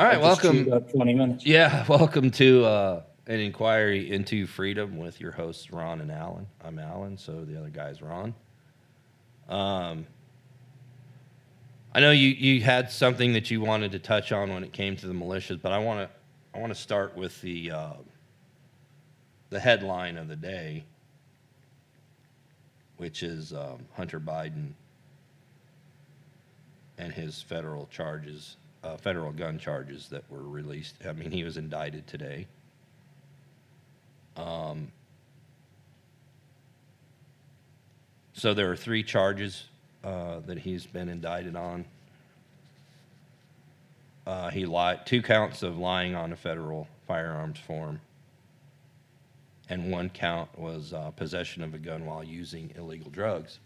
All right, welcome. Twenty minutes. Yeah, welcome to uh, an inquiry into freedom with your hosts Ron and Alan. I'm Alan, so the other guy's Ron. Um, I know you you had something that you wanted to touch on when it came to the militias, but I want to I want to start with the uh, the headline of the day, which is um, Hunter Biden and his federal charges, uh, federal gun charges that were released. I mean, he was indicted today. Um, so there are three charges uh, that he's been indicted on. Uh, he lied, two counts of lying on a federal firearms form, and one count was uh, possession of a gun while using illegal drugs.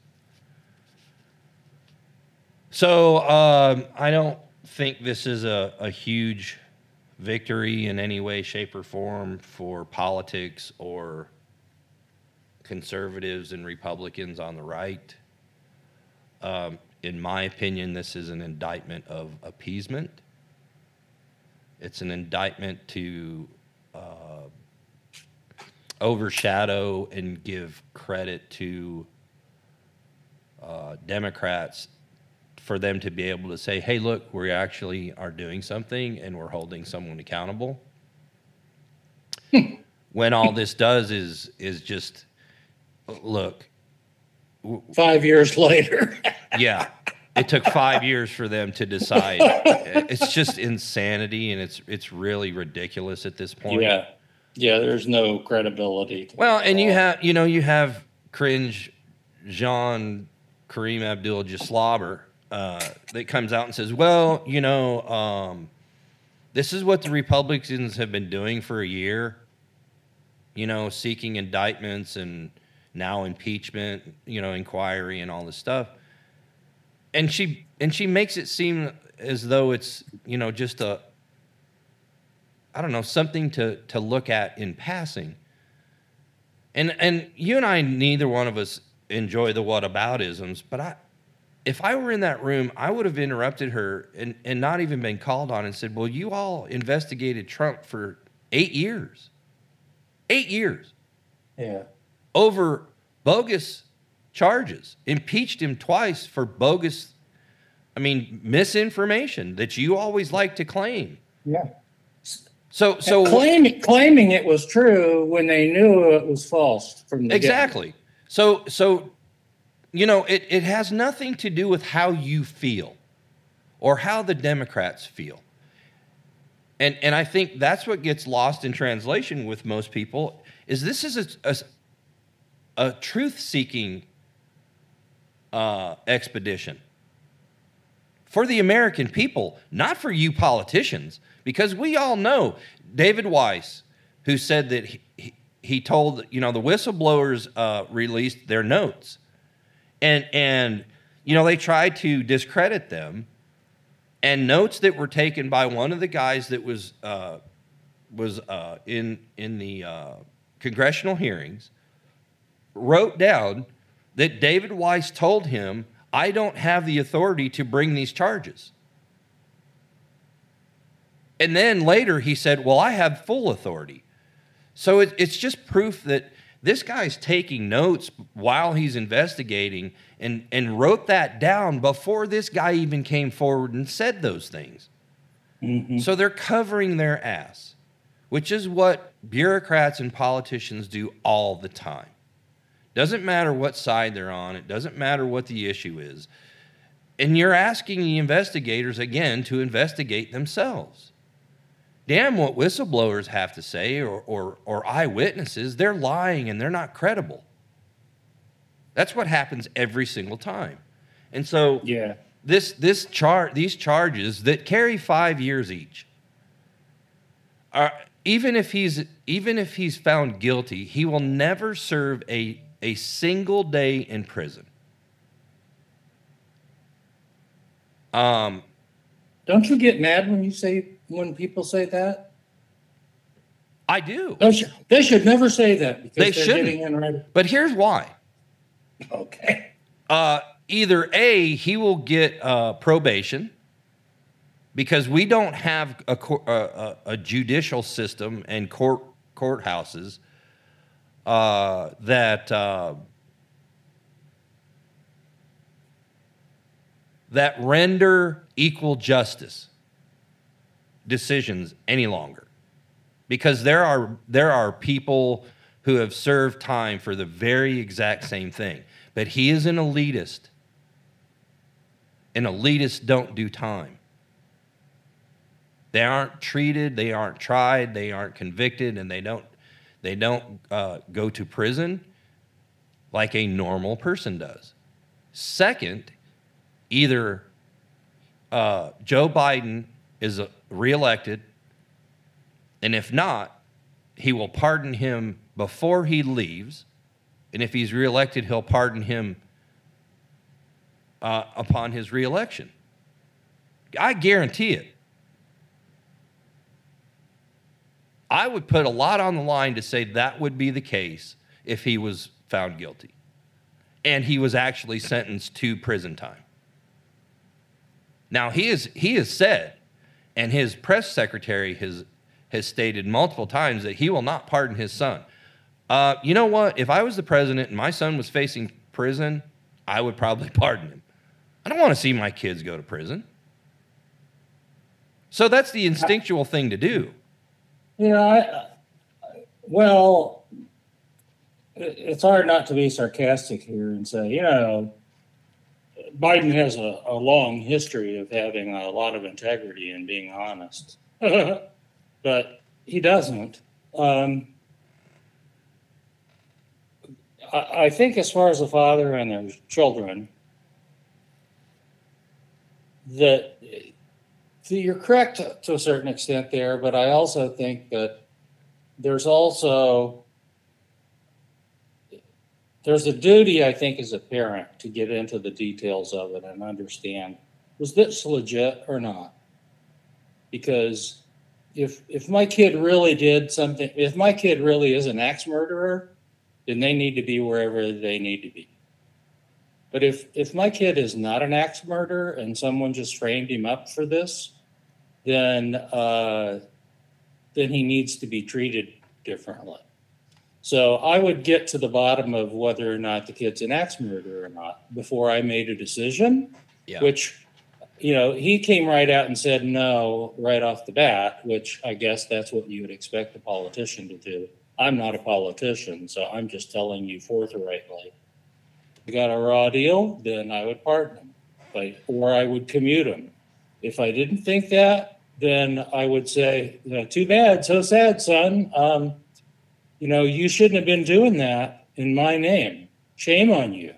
So um, I don't think this is a, a huge victory in any way, shape, or form for politics or conservatives and Republicans on the right. Um, in my opinion, this is an indictment of appeasement. It's an indictment to uh, overshadow and give credit to uh, Democrats for them to be able to say, hey, look, we actually are doing something and we're holding someone accountable. Hmm. when all this does is is just look, Five years later. yeah, it took five years for them to decide. It's just insanity, and it's it's really ridiculous at this point. yeah. Yeah. There's no credibility. Well, and you have you know you have cringe Jean Kareem Abdul Jaslobber uh, that comes out and says, "Well, you know, um, this is what the Republicans have been doing for a year. You know, seeking indictments and now impeachment, you know, inquiry and all this stuff." And she and she makes it seem as though it's you know just a I don't know something to to look at in passing. And and you and I, neither one of us enjoy the whataboutisms, but I, if I were in that room, I would have interrupted her and, and not even been called on and said, Well, you all investigated Trump for eight years. Eight years Yeah. over bogus charges, impeached him twice for bogus, I mean, misinformation that you always like to claim. Yeah. So so claiming claiming it was true when they knew it was false from the Exactly. So so you know, it, it has nothing to do with how you feel or how the Democrats feel. And and I think that's what gets lost in translation with most people is this is a, a, a truth-seeking uh, expedition for the American people, not for you politicians, because we all know David Weiss, who said that he, he, he told, you know, the whistleblowers uh, released their notes. And, and, you know, they tried to discredit them. And notes that were taken by one of the guys that was, uh, was uh, in, in the uh, congressional hearings wrote down that David Weiss told him, I don't have the authority to bring these charges. And then later he said, Well, I have full authority. So it, it's just proof that this guy's taking notes while he's investigating and, and wrote that down before this guy even came forward and said those things. Mm-hmm. So they're covering their ass, which is what bureaucrats and politicians do all the time. Doesn't matter what side they're on, it doesn't matter what the issue is. And you're asking the investigators again to investigate themselves. Damn what whistleblowers have to say or, or, or eyewitnesses, they're lying and they're not credible. That's what happens every single time. And so Yeah. this this char these charges that carry five years each are even if he's even if he's found guilty, he will never serve a a single day in prison. Um, Don't you get mad when you say when people say that? I do, They should, they should never say that because They they're shouldn't. getting in right. but here's why. Okay. Uh, either a he will get uh, probation, because we don't have a, a, a, a judicial system and court courthouses uh, that uh, that render equal justice decisions any longer. Because there are there are people who have served time for the very exact same thing. But he is an elitist. And elitists don't do time. They aren't treated they aren't tried they aren't convicted and they don't they don't uh, go to prison like a normal person does. Second either uh, joe biden is uh, reelected, and if not, he will pardon him before he leaves, and if he's reelected, he'll pardon him uh, upon his reelection. I guarantee it. I would put a lot on the line to say that would be the case if he was found guilty and he was actually sentenced to prison time. Now he is he has said and his press secretary has, has stated multiple times that he will not pardon his son. Uh, you know what? If I was the president and my son was facing prison, I would probably pardon him. I don't want to see my kids go to prison. So that's the instinctual thing to do. You know, I, well, it's hard not to be sarcastic here and say, you know, Biden has a, a long history of having a lot of integrity and being honest, but he doesn't. Um, I, I think, as far as the father and their children, that you're correct to a certain extent there, but I also think that there's also there's a duty, I think, as a parent to get into the details of it and understand was this legit or not? Because if if my kid really did something, if my kid really is an axe murderer, then they need to be wherever they need to be. But if if my kid is not an axe murderer and someone just framed him up for this, then uh, then he needs to be treated differently. So I would get to the bottom of whether or not the kid's an axe murderer or not before I made a decision. Yeah. Which, you know, he came right out and said no right off the bat, which I guess that's what you would expect a politician to do. I'm not a politician, so I'm just telling you forthrightly. If you got a raw deal, then I would pardon him, but, or I would commute him. If I didn't think that, then I would say, you know, too bad, so sad, son. Um, you know, you shouldn't have been doing that in my name. Shame on you.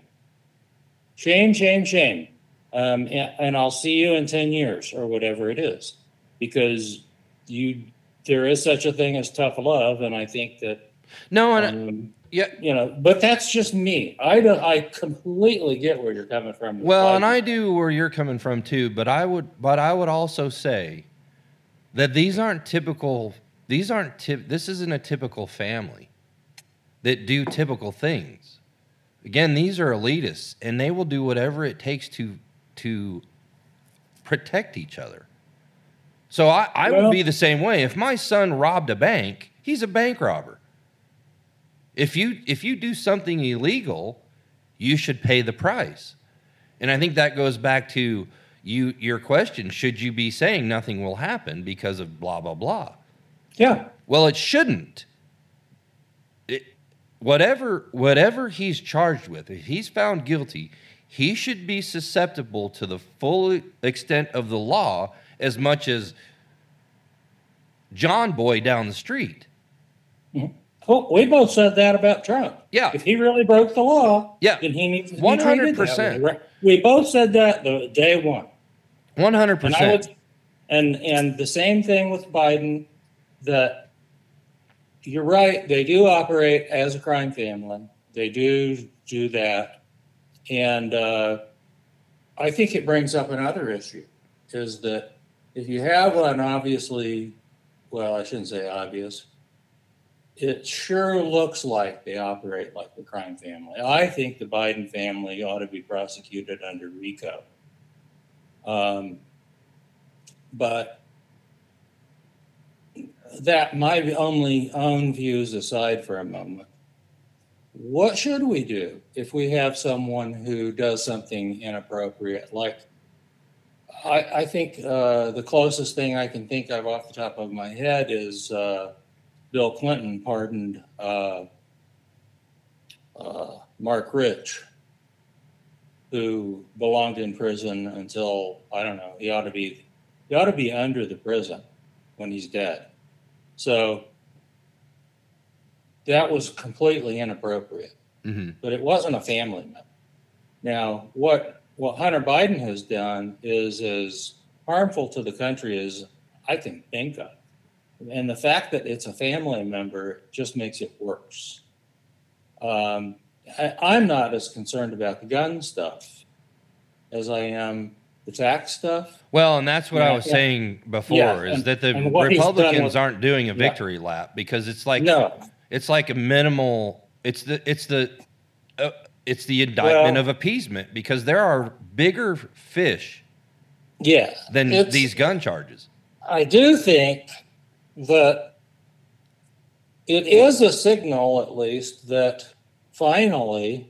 Shame, shame, shame. Um, and, and I'll see you in 10 years or whatever it is, because you, there is such a thing as tough love. And I think that, no, and um, yeah, you know, but that's just me. I don't, I completely get where you're coming from. Well, and I do where you're coming from too, but I would, but I would also say that these aren't typical these aren't tip, this isn't a typical family that do typical things. Again, these are elitists and they will do whatever it takes to to protect each other. So I, I well, would be the same way. If my son robbed a bank, he's a bank robber. If you if you do something illegal, you should pay the price. And I think that goes back to you your question, should you be saying nothing will happen because of blah blah blah? Yeah. Well, it shouldn't. It, whatever whatever he's charged with, if he's found guilty, he should be susceptible to the full extent of the law as much as John Boy down the street. Well, we both said that about Trump. Yeah. If he really broke the law, yeah. then he needs to One hundred percent. We both said that the day one. One hundred percent. And and the same thing with Biden that you're right, they do operate as a crime family. They do do that. And uh, I think it brings up another issue is that if you have an obviously, well, I shouldn't say obvious, it sure looks like they operate like the crime family. I think the Biden family ought to be prosecuted under RICO. Um, but that my only own views aside for a moment. What should we do if we have someone who does something inappropriate? Like, I, I think uh, the closest thing I can think of off the top of my head is uh, Bill Clinton pardoned uh, uh, Marc Rich, who belonged in prison until I don't know. He ought to be he ought to be under the prison when he's dead. So that was completely inappropriate hmm but it wasn't a family member. Now, what what Hunter Biden has done is as harmful to the country as I can think of, and the fact that it's a family member just makes it worse. Um, I, I'm not as concerned about the gun stuff as I am the tax stuff. Well, and that's what I was yeah. saying before Yeah, is and- that the and what he's done Republicans with- aren't doing a Yeah. victory lap because it's like no, it's like a minimal. It's the it's the uh, it's the indictment Well- of appeasement because there are bigger fish yeah, than these gun charges. I do think that it is a signal, at least, that finally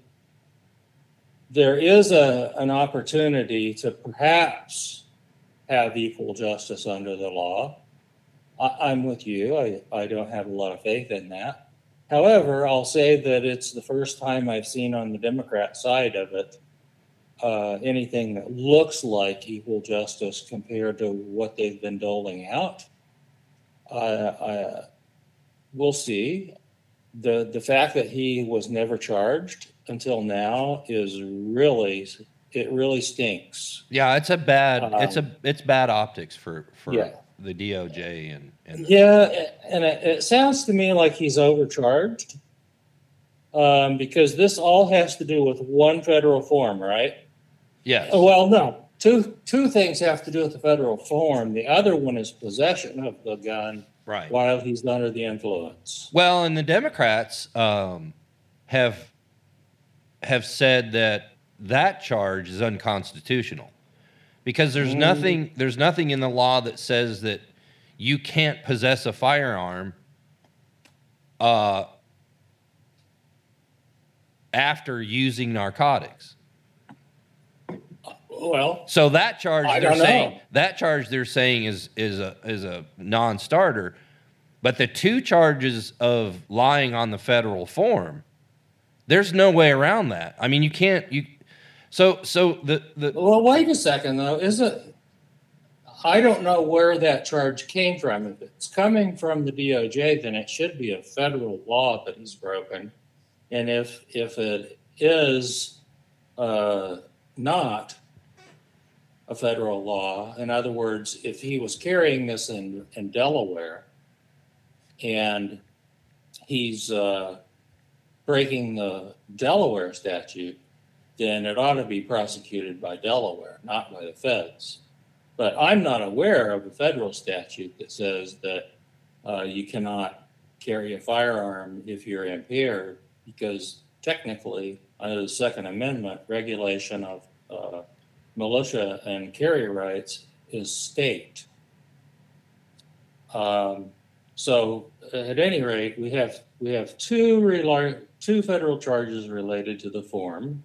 there is a, an opportunity to perhaps have equal justice under the law. I, I'm with you. I, I don't have a lot of faith in that. However, I'll say that it's the first time I've seen on the Democrat side of it uh, anything that looks like equal justice compared to what they've been doling out. Uh, I, we'll see. The, the fact that he was never charged until now is really, it really stinks. Yeah, it's a bad it's a Um, it's bad optics for for Yeah. the DOJ and and Yeah, and it, it sounds to me like he's overcharged. Um, because this all has to do with one federal form, right? yes. Well, no, two, two things have to do with the federal form. The other one is possession of the gun right. while he's under the influence. Well, and the Democrats um, have have said that that charge is unconstitutional because there's Mm. nothing there's nothing in the law that says that you can't possess a firearm uh, after using narcotics. Well, So that charge I they're don't know. saying that charge they're saying is is a is a non-starter, but the two charges of lying on the federal form, there's no way around that. I mean, you can't you. So so the the well, wait a second though. Is it? I don't know where that charge came from. If it's coming from the DOJ, then it should be a federal law that he's broken. And if if it is uh, not a federal law, in other words, if he was carrying this in in Delaware, and he's uh, breaking the Delaware statute, then it ought to be prosecuted by Delaware, not by the feds. But I'm not aware of a federal statute that says that uh, you cannot carry a firearm if you're impaired, because technically, under the Second Amendment, regulation of uh, militia and carry rights is state. Um, so, at any rate, we have we have two two federal charges related to the form.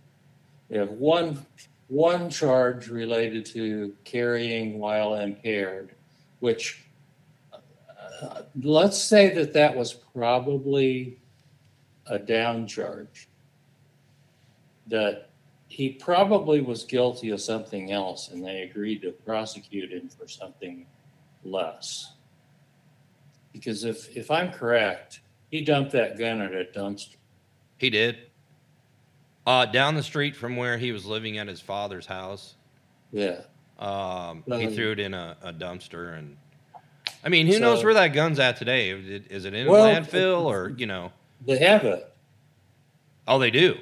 We have one one charge related to carrying while impaired, which uh, let's say that that was probably a down charge. That he probably was guilty of something else and they agreed to prosecute him for something less. Because if, if I'm correct, he dumped that gun at a dumpster. He did uh, down the street from where he was living at his father's house. Yeah. Um, he Um, threw it in a, a dumpster and. I mean, who knows where that gun's at today? Is it in Well, a landfill or you know? They have it. Oh, they do.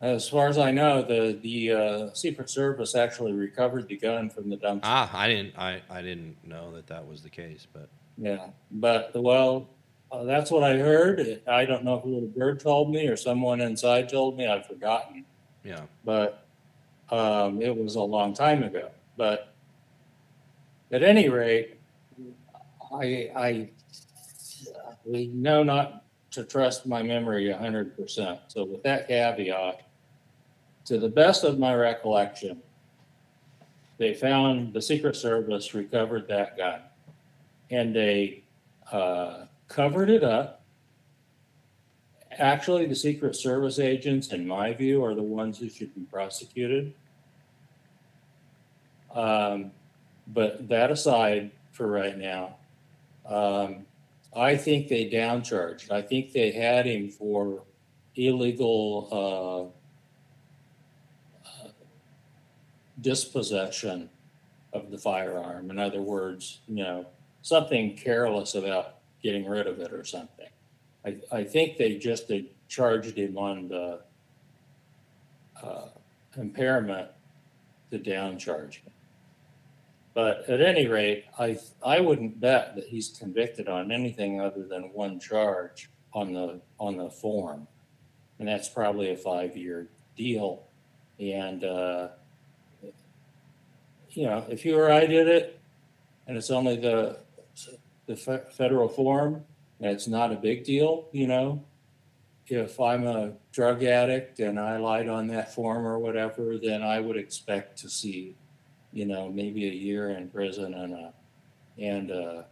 As far as I know, the, the uh, Secret Service actually recovered the gun from the dumpster. Ah, I didn't. I, I didn't know that that was the case, but Yeah, but well, uh, that's what I heard. I don't know if a little bird told me or someone inside told me. I've forgotten, yeah. but um, it was a long time ago. But at any rate, I, I, we know not to trust my memory a hundred percent. So with that caveat, to the best of my recollection, they found, the Secret Service recovered that gun. And they, uh, covered it up. Actually, the Secret Service agents, in my view, are the ones who should be prosecuted. Um, but that aside for right now, um, I think they downcharged. I think they had him for illegal, uh, uh, dispossession of the firearm. In other words, you know, something careless about getting rid of it or something. I, I think they just they charged him on the uh, impairment to downcharge him. But at any rate, I, I wouldn't bet that he's convicted on anything other than one charge on the, on the form. And that's probably a five-year deal. And, uh, you know, if you or I did it, and it's only the, the fe- federal form, and it's not a big deal, you know? If I'm a drug addict and I lied on that form or whatever, then I would expect to see you know, maybe a year in prison and a, and uh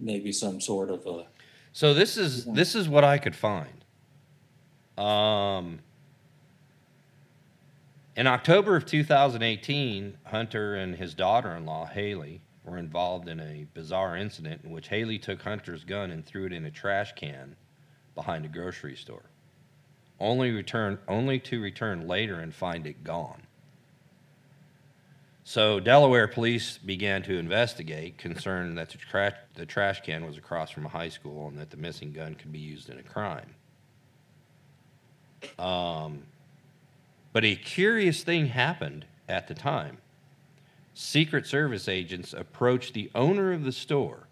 maybe some sort of a, So this is this is what I could find. Um, in October of 2018, Hunter and his daughter-in-law Haley were involved in a bizarre incident in which Haley took Hunter's gun and threw it in a trash can behind a grocery store. Only return only to return later and find it gone. So Delaware police began to investigate, concerned that the trash, the trash can was across from a high school and that the missing gun could be used in a crime. Um, but a curious thing happened at the time. Secret Service agents approached the owner of the store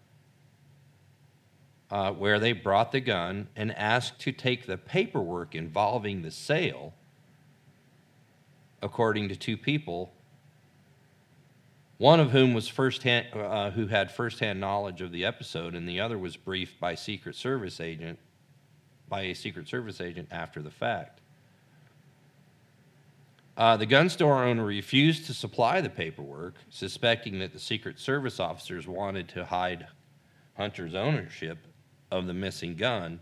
uh, where they brought the gun and asked to take the paperwork involving the sale, according to two people one of whom was firsthand, uh, who had firsthand knowledge of the episode, and the other was briefed by Secret Service agent, by a Secret Service agent after the fact. Uh, the gun store owner refused to supply the paperwork, suspecting that the Secret Service officers wanted to hide Hunter's ownership of the missing gun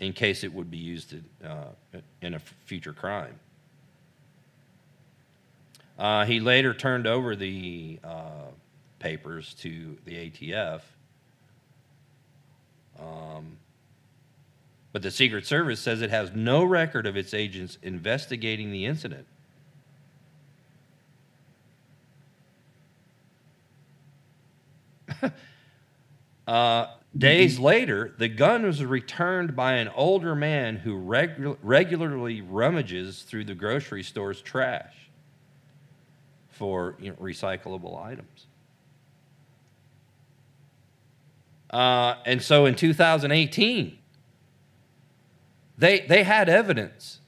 in case it would be used to, uh, in a future crime. Uh, he later turned over the uh, papers to the ATF. Um, but the Secret Service says it has no record of its agents investigating the incident. uh, days later, the gun was returned by an older man who regu- regularly rummages through the grocery store's trash for you know, recyclable items. Uh, and so in 2018, they, they had evidence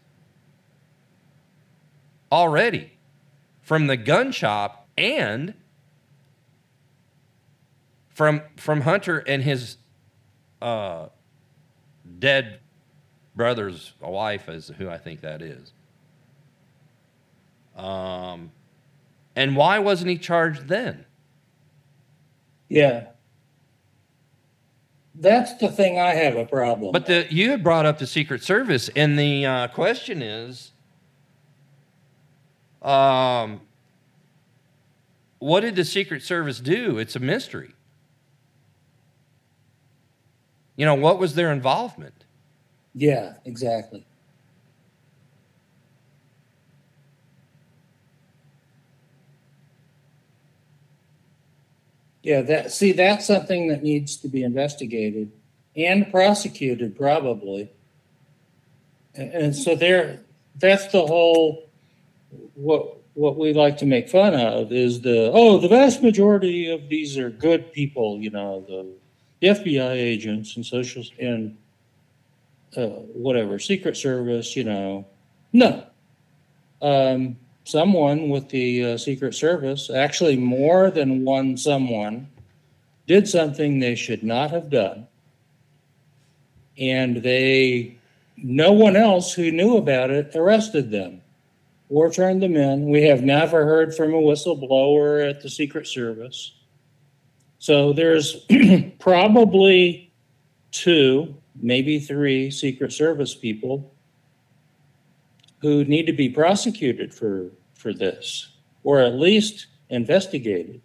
already from the gun shop and from, from Hunter and his uh, dead brother's wife, is who I think that is. Um, and why wasn't he charged then? yeah. That's the thing I have a problem. But the, you had brought up the Secret Service, and the uh, question is um, what did the Secret Service do? It's a mystery. You know, what was their involvement? Yeah, exactly. Yeah, that, see, that's something that needs to be investigated and prosecuted probably. And, so there, that's the whole, what, what we like to make fun of is the, oh, the vast majority of these are good people, you know, the FBI agents and social, and uh, whatever, Secret Service, you know. No. Um, someone with the uh, Secret Service, actually more than one someone, did something they should not have done. And they, no one else who knew about it arrested them or turned them in. We have never heard from a whistleblower at the Secret Service. So there's probably two, maybe three Secret Service people who need to be prosecuted for, for this, or at least investigated.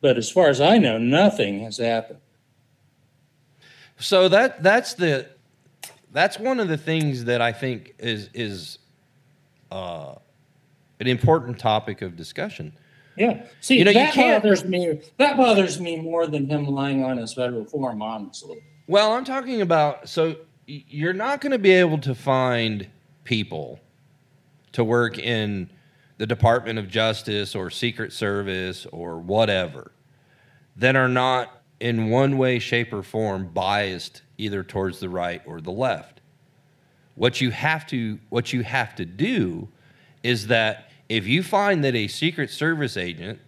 But as far as I know, nothing has happened. So that that's the that's one of the things that I think is is uh, an important topic of discussion. Yeah. See, You know, you that can't- bothers me. That bothers me more than him lying on his federal form, honestly. Well, I'm talking about so you're not going to be able to find people to work in the Department of Justice or Secret Service or whatever that are not in one way, shape, or form biased either towards the right or the left. What you have to what you have to do is that if you find that a Secret Service agent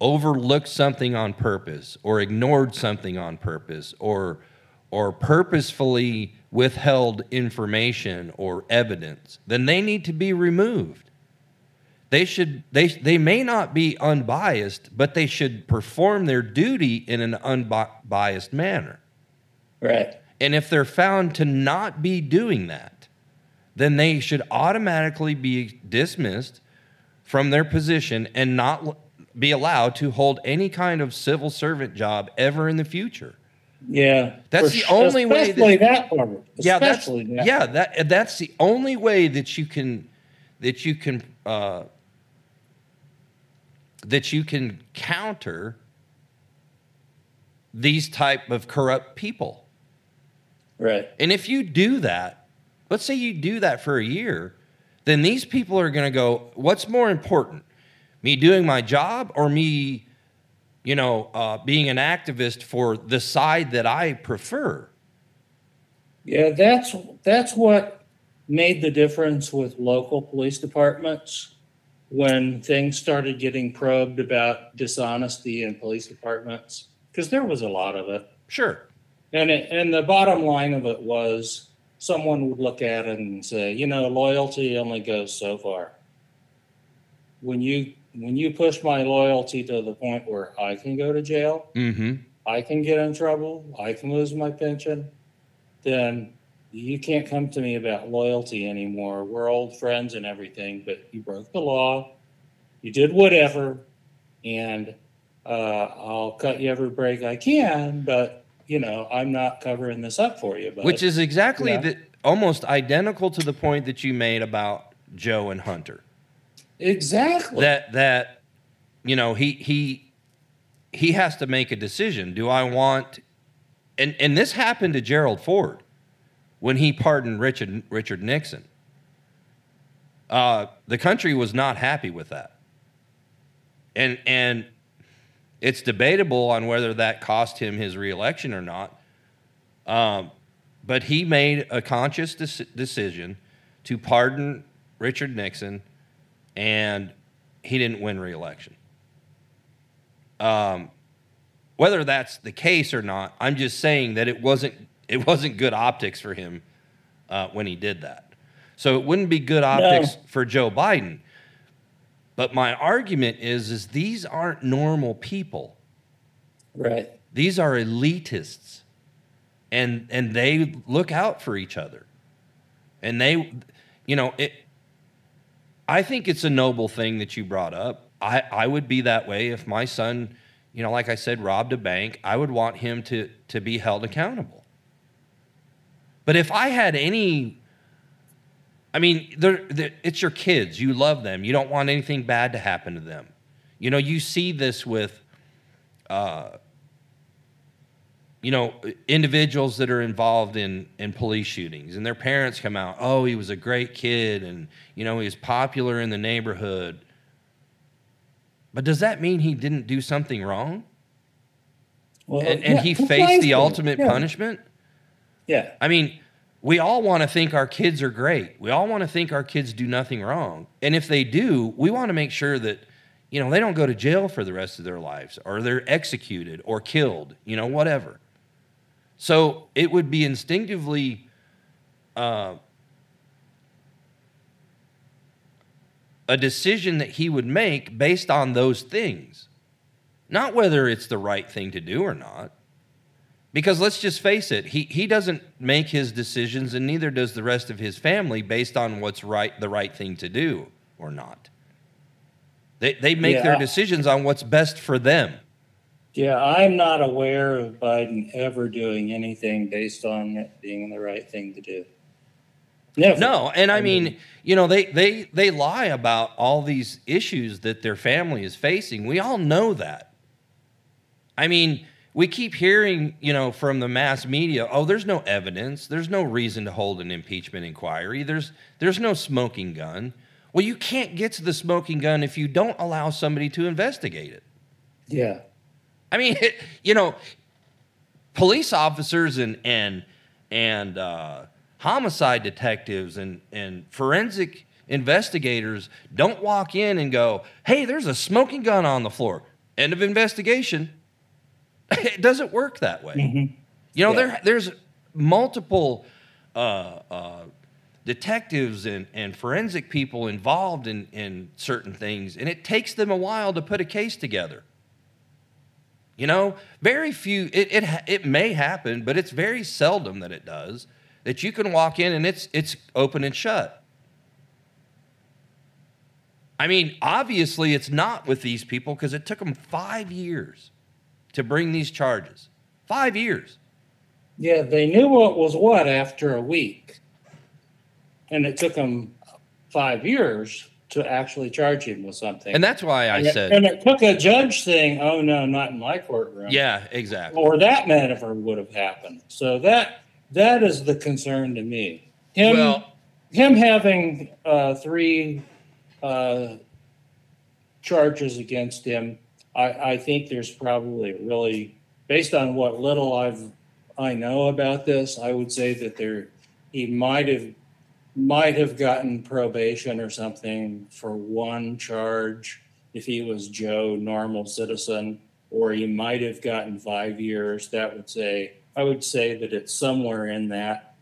overlooked something on purpose or ignored something on purpose or or purposefully withheld information or evidence, then they need to be removed. They should they they may not be unbiased, but they should perform their duty in an unbiased manner. Right. And if they're found to not be doing that, then they should automatically be dismissed from their position and not be allowed to hold any kind of civil servant job ever in the future. Yeah. That's the only way that- Especially that part. Yeah, that's that. yeah, that that's the only way that you can that you can uh, that you can counter these type of corrupt people. Right. And if you do that, let's say you do that for a year, then these people are going to go, what's more important? Me doing my job or me, you know, uh, being an activist for the side that I prefer? Yeah, that's that's what made the difference with local police departments when things started getting probed about dishonesty in police departments because there was a lot of it. Sure. And it, and the bottom line of it was someone would look at it and say, you know, loyalty only goes so far. When you when you push my loyalty to the point where I can go to jail, Mm-hmm. I can get in trouble, I can lose my pension, then you can't come to me about loyalty anymore. We're old friends and everything, but you broke the law, you did whatever, and uh, I'll cut you every break I can, but you know, I'm not covering this up for you. But Which is exactly Yeah. the almost identical to the point that you made about Joe and Hunter. exactly That that you know, he he he has to make a decision. Do I want and and this happened to Gerald Ford when he pardoned Richard Richard Nixon. Uh, the country was not happy with that. And and it's debatable on whether that cost him his reelection or not. Um, but he made a conscious dec- decision to pardon Richard Nixon, and he didn't win reelection. Um, whether that's the case or not, I'm just saying that it wasn't it wasn't good optics for him uh, when he did that. So it wouldn't be good optics for Joe Biden. But my argument is is these aren't normal people. right. These are elitists. And and they look out for each other. And they you know, it I think it's a noble thing that you brought up. I, I would be that way if my son, you know, like I said, robbed a bank. I would want him to to be held accountable. But if I had any I mean, they're, they're, it's your kids. You love them. You don't want anything bad to happen to them. You know, you see this with, uh, you know, individuals that are involved in, in police shootings, and their parents come out, oh, he was a great kid, and, you know, he was popular in the neighborhood. But does that mean he didn't do something wrong? Well, And, and yeah, he faced the ultimate Yeah. punishment? Yeah. I mean, we all want to think our kids are great. We all want to think our kids do nothing wrong. And if they do, we want to make sure that, you know, they don't go to jail for the rest of their lives or they're executed or killed, you know, whatever. So it would be instinctively uh, a decision that he would make based on those things, not whether it's the right thing to do or not. Because let's just face it, he, he doesn't make his decisions, and neither does the rest of his family based on what's right, the right thing to do or not. They, they make Yeah. their decisions on what's best for them. Yeah, I'm not aware of Biden ever doing anything based on it being the right thing to do. Never. No, and I I mean, mean- you know, they they they lie about all these issues that their family is facing. We all know that. I mean, we keep hearing, you know, from the mass media, oh, there's no evidence, there's no reason to hold an impeachment inquiry. There's there's no smoking gun. Well, you can't get to the smoking gun if you don't allow somebody to investigate it. Yeah. I mean, you know, police officers and and and uh, homicide detectives and and forensic investigators don't walk in and go, "Hey, there's a smoking gun on the floor." End of investigation. it doesn't work that way. Mhm. You know, Yeah. there there's multiple uh, uh, detectives and, and forensic people involved in, in certain things, and it takes them a while to put a case together. You know, very few. It it it may happen, but it's very seldom that it does. That you can walk in and it's it's open and shut. I mean, obviously, it's not with these people because it took them five years to bring these charges. Five years. Yeah, they knew what was what after a week. And it took them five years to actually charge him with something. And that's why I And it- said, And it took a judge saying, oh, no, not in my courtroom. yeah, exactly. Or that never would have happened. So that, that is the concern to me. Him, Well, him having, uh, three, uh, charges against him, I, I think there's probably really, based on what little I've, I know about this, I would say that there, he might have, might have gotten probation or something for one charge if he was Joe, normal citizen, or he might have gotten five years. That would say, I would say that it's somewhere in that,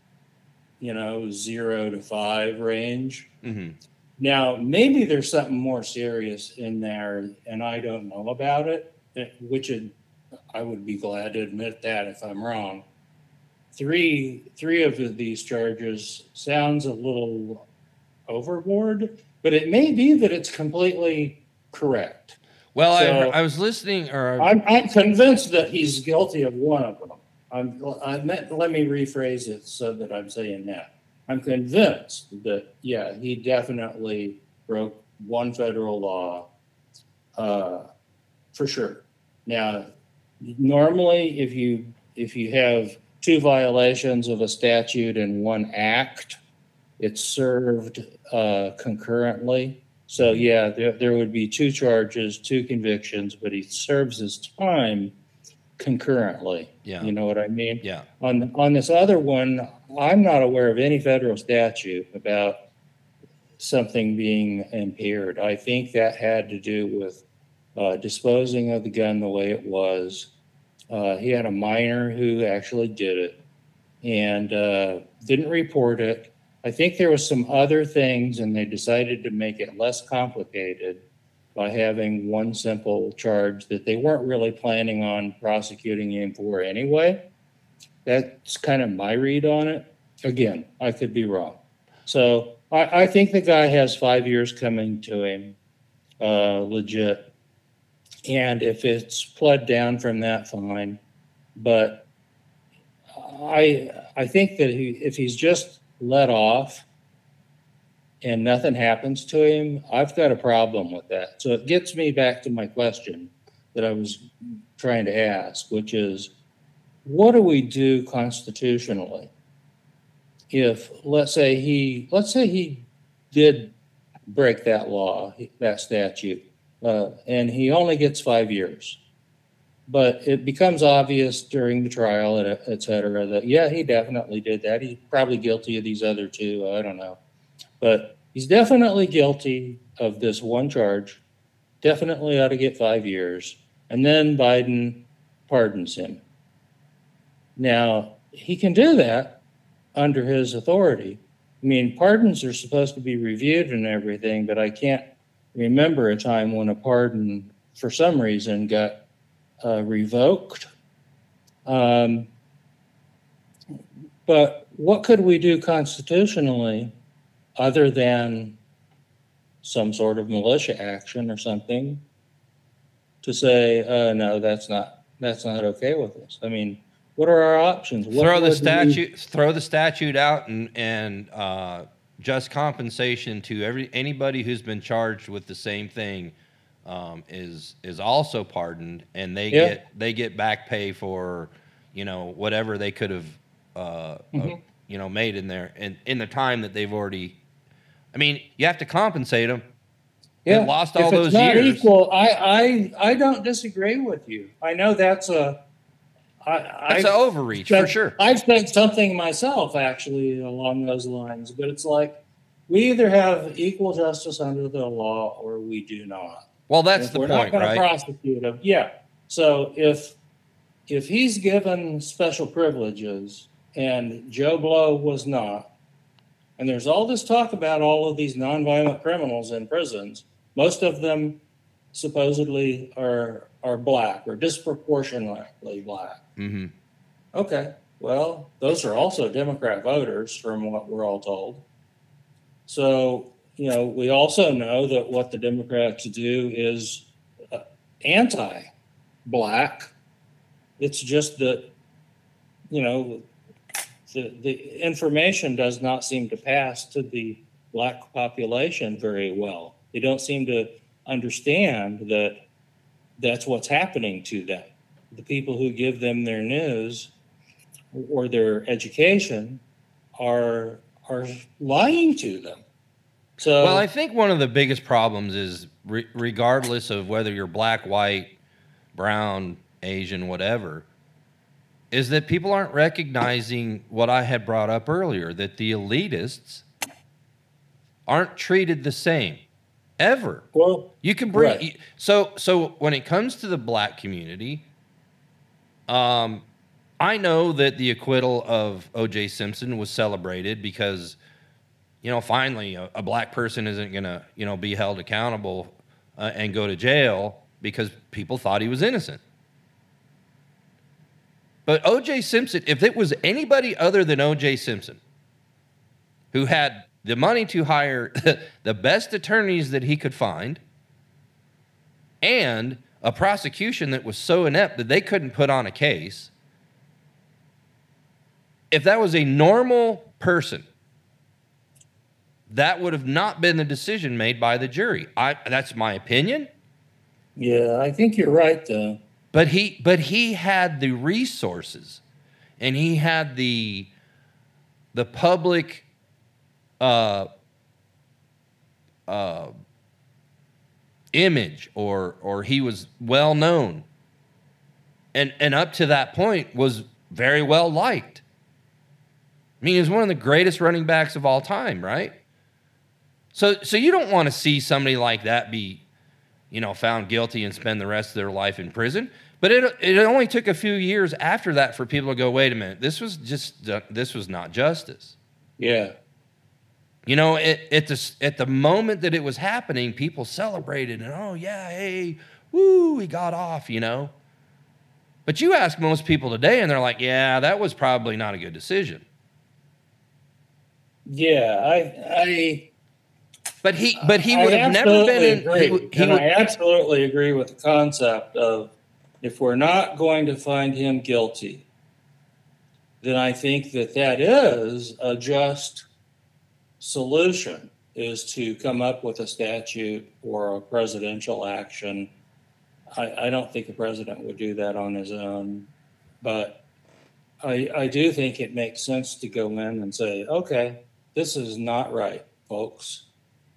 you know, zero to five range. mhm. Now, maybe there's something more serious in there and I don't know about it, eh, which would- I would be glad to admit that if I'm wrong. Three, three of these charges sounds a little overboard, but it may be that it's completely correct. well, So- I, I was listening, or I'm, I'm convinced that he's guilty of one of them. I'm, I meant, let me rephrase it so that I'm saying that. I'm convinced that, yeah, he definitely broke one federal law, uh, for sure. Now, normally, if you, if you have two violations of a statute in one act, it's served, uh, concurrently. So, yeah, there, there would be two charges, two convictions, but he serves his time concurrently. yeah, You know what I mean? yeah, On, on this other one, I'm not aware of any federal statute about something being impaired. I think that had to do with uh, disposing of the gun the way it was. Uh, he had a minor who actually did it and uh, didn't report it. I think there was some other things and they decided to make it less complicated by having one simple charge that they weren't really planning on prosecuting him for anyway. That's kind of my read on it. Again, I could be wrong. So I, I think the guy has five years coming to him, uh, legit. And if it's pled down from that, fine. But I, I think that he, if he's just let off and nothing happens to him, I've got a problem with that. So it gets me back to my question that I was trying to ask, which is, what do we do constitutionally? If, let's say he, let's say he did break that law, that statute, uh, and he only gets five years. but it becomes obvious during the trial, et et cetera, that, yeah, he definitely did that. He's probably guilty of these other two, I don't know. But he's definitely guilty of this one charge, definitely ought to get five years. And then Biden pardons him. Now, he can do that under his authority. I mean, pardons are supposed to be reviewed and everything, but I can't remember a time when a pardon, for some reason, got uh, revoked. Um, but what could we do constitutionally other than some sort of militia action or something to say, uh, no, that's not, that's not okay with us? I mean, what are our options? What throw the statute, throw the statute out and, and, uh, just compensation to every, anybody who's been charged with the same thing, um, is, is also pardoned and they Yeah. get, they get back pay for, you know, whatever they could have, uh, uh, Mhm. you know, made in there, in, in the time that they've already, I mean, you have to compensate them. They Yeah, lost if all it's those not years. Equal, I, I, I don't disagree with you. I know that's a, I. That's an overreach, for sure. I've spent something myself actually along those lines, but it's like, we either have equal justice under the law or we do not. Well, that's the we're not point, gonna right? Prosecute him, yeah. So if, if he's given special privileges and Joe Blow was not, and there's all this talk about all of these nonviolent criminals in prisons, most of them supposedly are, are black or disproportionately black. hmm Okay, well, those are also Democrat voters from what we're all told. So, you know, we also know that what the Democrats do is uh, anti-black. It's just that, you know, the, the information does not seem to pass to the black population very well. They don't seem to understand that that's what's happening to them. The people who give them their news or their education are are lying to them. So Well, I think one of the biggest problems is, re- regardless of whether you're black, white, brown, Asian, whatever, is that people aren't recognizing what I had brought up earlier that the elitists aren't treated the same ever. well, You can bring Right. so so when it comes to the black community, um, I know that the acquittal of O.J. Simpson was celebrated because, you know, finally a, a black person isn't gonna you know be held accountable uh, and go to jail because people thought he was innocent. But O.J. Simpson, if it was anybody other than O.J. Simpson, who had the money to hire the best attorneys that he could find and a prosecution that was so inept that they couldn't put on a case. If that was a normal person, that would have not been the decision made by the jury. I, that's my opinion. yeah, I think you're right though. But he but he had the resources and he had the the public uh uh image or or he was well known and and up to that point was very well liked. I mean, he was one of the greatest running backs of all time, right? So so you don't want to see somebody like that be you know, found guilty and spend the rest of their life in prison. But it it only took a few years after that for people to go, wait a minute, this was just this was not justice. Yeah. You know, it, at the at the moment that it was happening, people celebrated and oh yeah, hey, woo, he got off. You know. But you ask most people today, and they're like, yeah, that was probably not a good decision. Yeah, I I But he but he I would have never been in. He, would- he and would, I absolutely agree with the concept of if we're not going to find him guilty, then I think that that is a just solution is to come up with a statute or a presidential action. I, I don't think the president would do that on his own, but I, I do think it makes sense to go in and say, okay, this is not right, folks.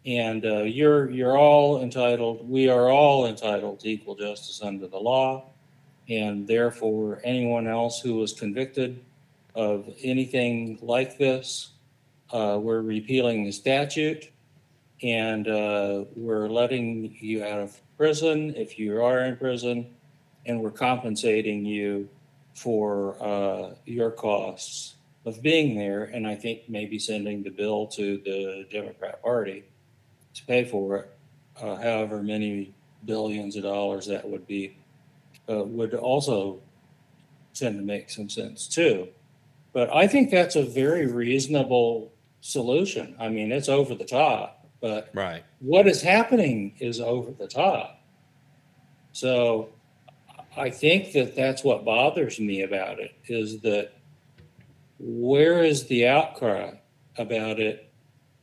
And uh, you're you're all entitled. We are all entitled to equal justice under the law. And therefore, anyone else who was convicted of anything like this, uh, we're repealing the statute. And, uh, we're letting you out of prison if you are in prison. And we're compensating you for, uh, your costs of being there. And I think maybe sending the bill to the Democrat Party to pay for it, uh, however many billions of dollars that would be, uh, would also tend to make some sense too. But I think that's a very reasonable solution. I mean, it's over the top, but Right. what is happening is over the top. So I think that that's what bothers me about it is that where is the outcry about it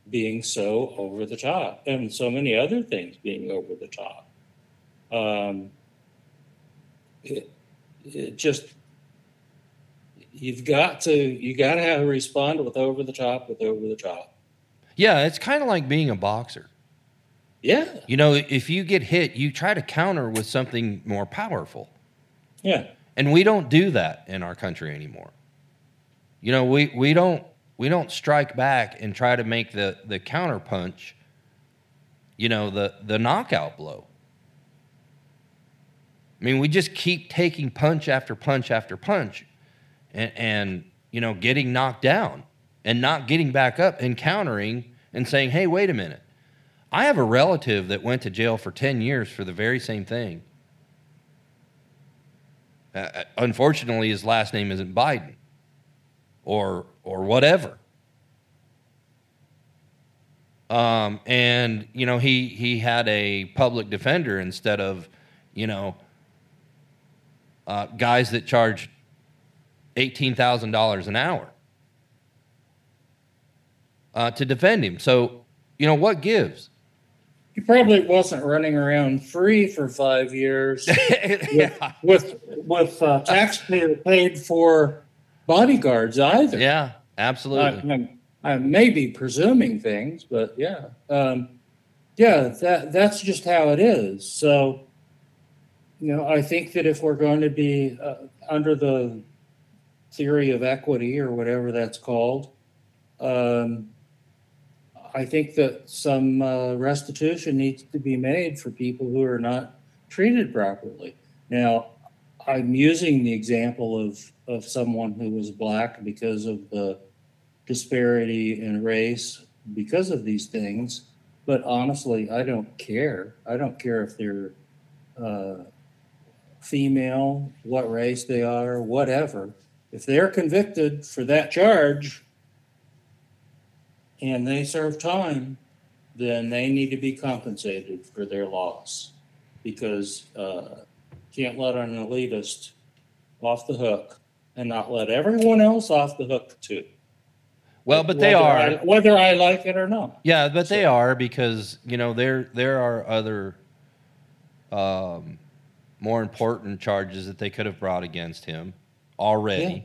being so over the top and so many other things being over the top? Um, it, it just, you've got to, you got to have a respond with over the top, with over the top. Yeah, it's kind of like being a boxer. Yeah, You know, if you get hit, you try to counter with something more powerful. yeah. And we don't do that in our country anymore. You know, we, we don't we don't strike back and try to make the the counter punch, you know, the the knockout blow. I mean, we just keep taking punch after punch after punch and, and you know, getting knocked down and not getting back up and countering and saying, "Hey, wait a minute. I have a relative that went to jail for 10 years for the very same thing." Uh, unfortunately, his last name isn't Biden, or or whatever. Um, and you know he he had a public defender instead of, you know, uh, guys that charge eighteen thousand dollars an hour uh, to defend him. So you know what gives? He probably wasn't running around free for five years yeah, with with uh, taxpayer paid for bodyguards either. yeah, absolutely. I, I may be presuming things, but yeah, um, yeah, that that's just how it is. So, you know, I think that if we're going to be uh, under the theory of equity or whatever that's called, um, I think that some uh, restitution needs to be made for people who are not treated properly. Now, I'm using the example of, of someone who was black because of the disparity in race because of these things. But honestly, I don't care. I don't care if they're uh, female, what race they are, whatever. If they're convicted for that charge and they serve time, then they need to be compensated for their loss because uh, can't let an elitist off the hook and not let everyone else off the hook too. well, but they are. I- whether I like it or not. Yeah, but they are because you know there there are other um, more important charges that they could have brought against him already, Yeah.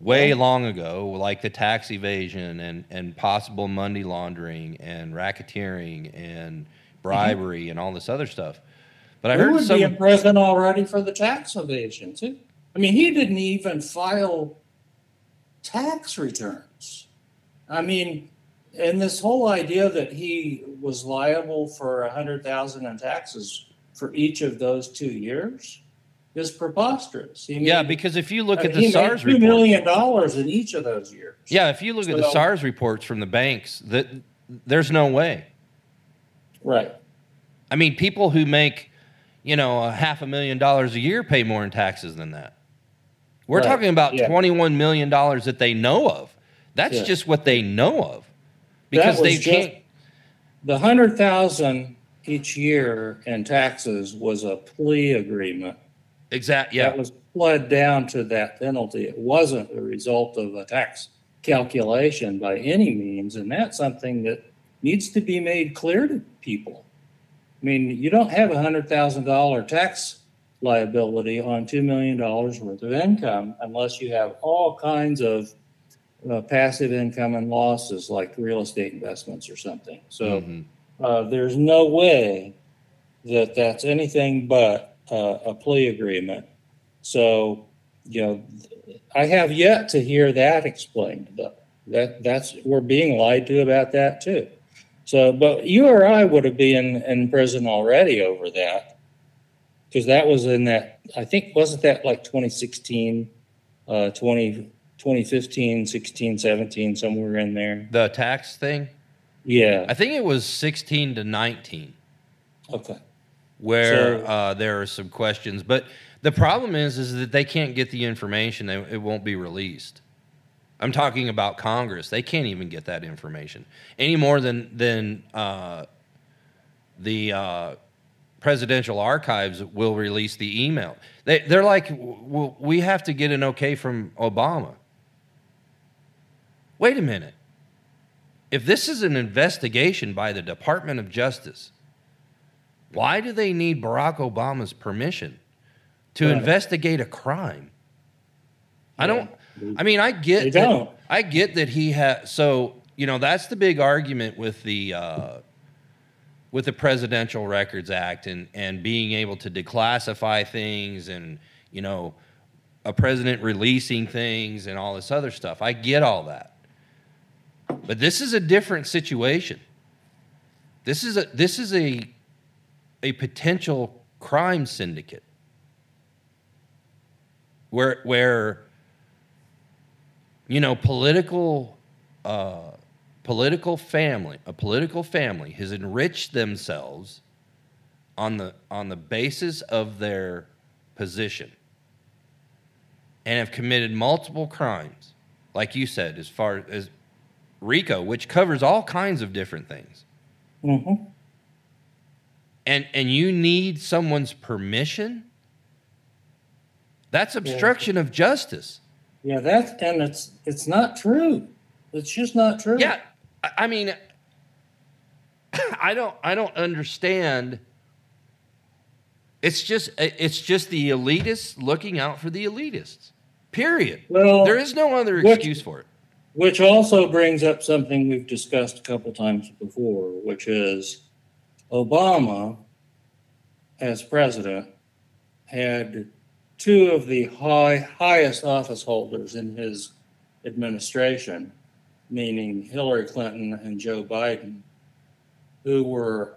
way Yeah. long ago, like the tax evasion and and possible money laundering and racketeering and mm-hmm. bribery and all this other stuff. But I He heard would some. be in prison already for the tax evasion too. I mean, he didn't even file tax returns. I mean, and this whole idea that he was liable for a hundred thousand in taxes for each of those two years is preposterous. He yeah, made- because if you look I at mean, the he SARS made two report, million dollars in each of those years. yeah, if you look at the SARS reports from the banks, that there's no way. right. I mean, people who make, you know, a half a million dollars a year pay more in taxes than that. We're Right, talking about yeah. $21 million that they know of. That's Yeah. just what they know of. Because they can't. The hundred thousand each year in taxes was a plea agreement. Exact. Yeah. That was pled down to that penalty. It wasn't a result of a tax calculation by any means, and that's something that needs to be made clear to people. I mean, you don't have a hundred thousand dollar tax liability on two million dollars worth of income unless you have all kinds of uh, passive income and losses like real estate investments or something. So Mhm. uh, there's no way that that's anything but uh, a plea agreement So, you know, I have yet to hear that explained though. That, that's, we're being lied to about that too. So, but you or I would have been in prison already over that. Cause that was in that, I think, wasn't that like 2016, uh, 20, 2015, 16, 17, somewhere in there? The tax thing, Yeah, I think it was 16 to 19 okay. Where So- uh, there are some questions. But the problem is, is that they can't get the information. They, it won't be released. I'm talking about Congress. They can't even get that information any more than than uh, the uh, presidential archives will release the email. They, they're like, "W- w- we have to get an okay from Obama. Wait a minute. If this is an investigation by the Department of Justice, why do they need Barack Obama's permission to Right. investigate a crime? I don't. I mean, I get. They that- don't. I get that he has. So you know, that's the big argument with the uh, with the Presidential Records Act and and being able to declassify things and you know a president releasing things and all this other stuff. I get all that, but this is a different situation. This is a this is a a potential crime syndicate where where you know political uh, political family a political family has enriched themselves on the on the basis of their position and have committed multiple crimes. Like you said as far as RICO which covers all kinds of different things. Hmm and and you need someone's permission? That's obstruction of justice. Yeah, that's, and it's, it's not true. It's just not true. yeah I- i mean i don't i don't understand. It's just it's just the elitists looking out for the elitists period. Well, there is no other which- excuse for it. which also brings up something we've discussed a couple times before, which is Obama, as president, had two of the high, highest office holders in his administration, meaning Hillary Clinton and Joe Biden, who were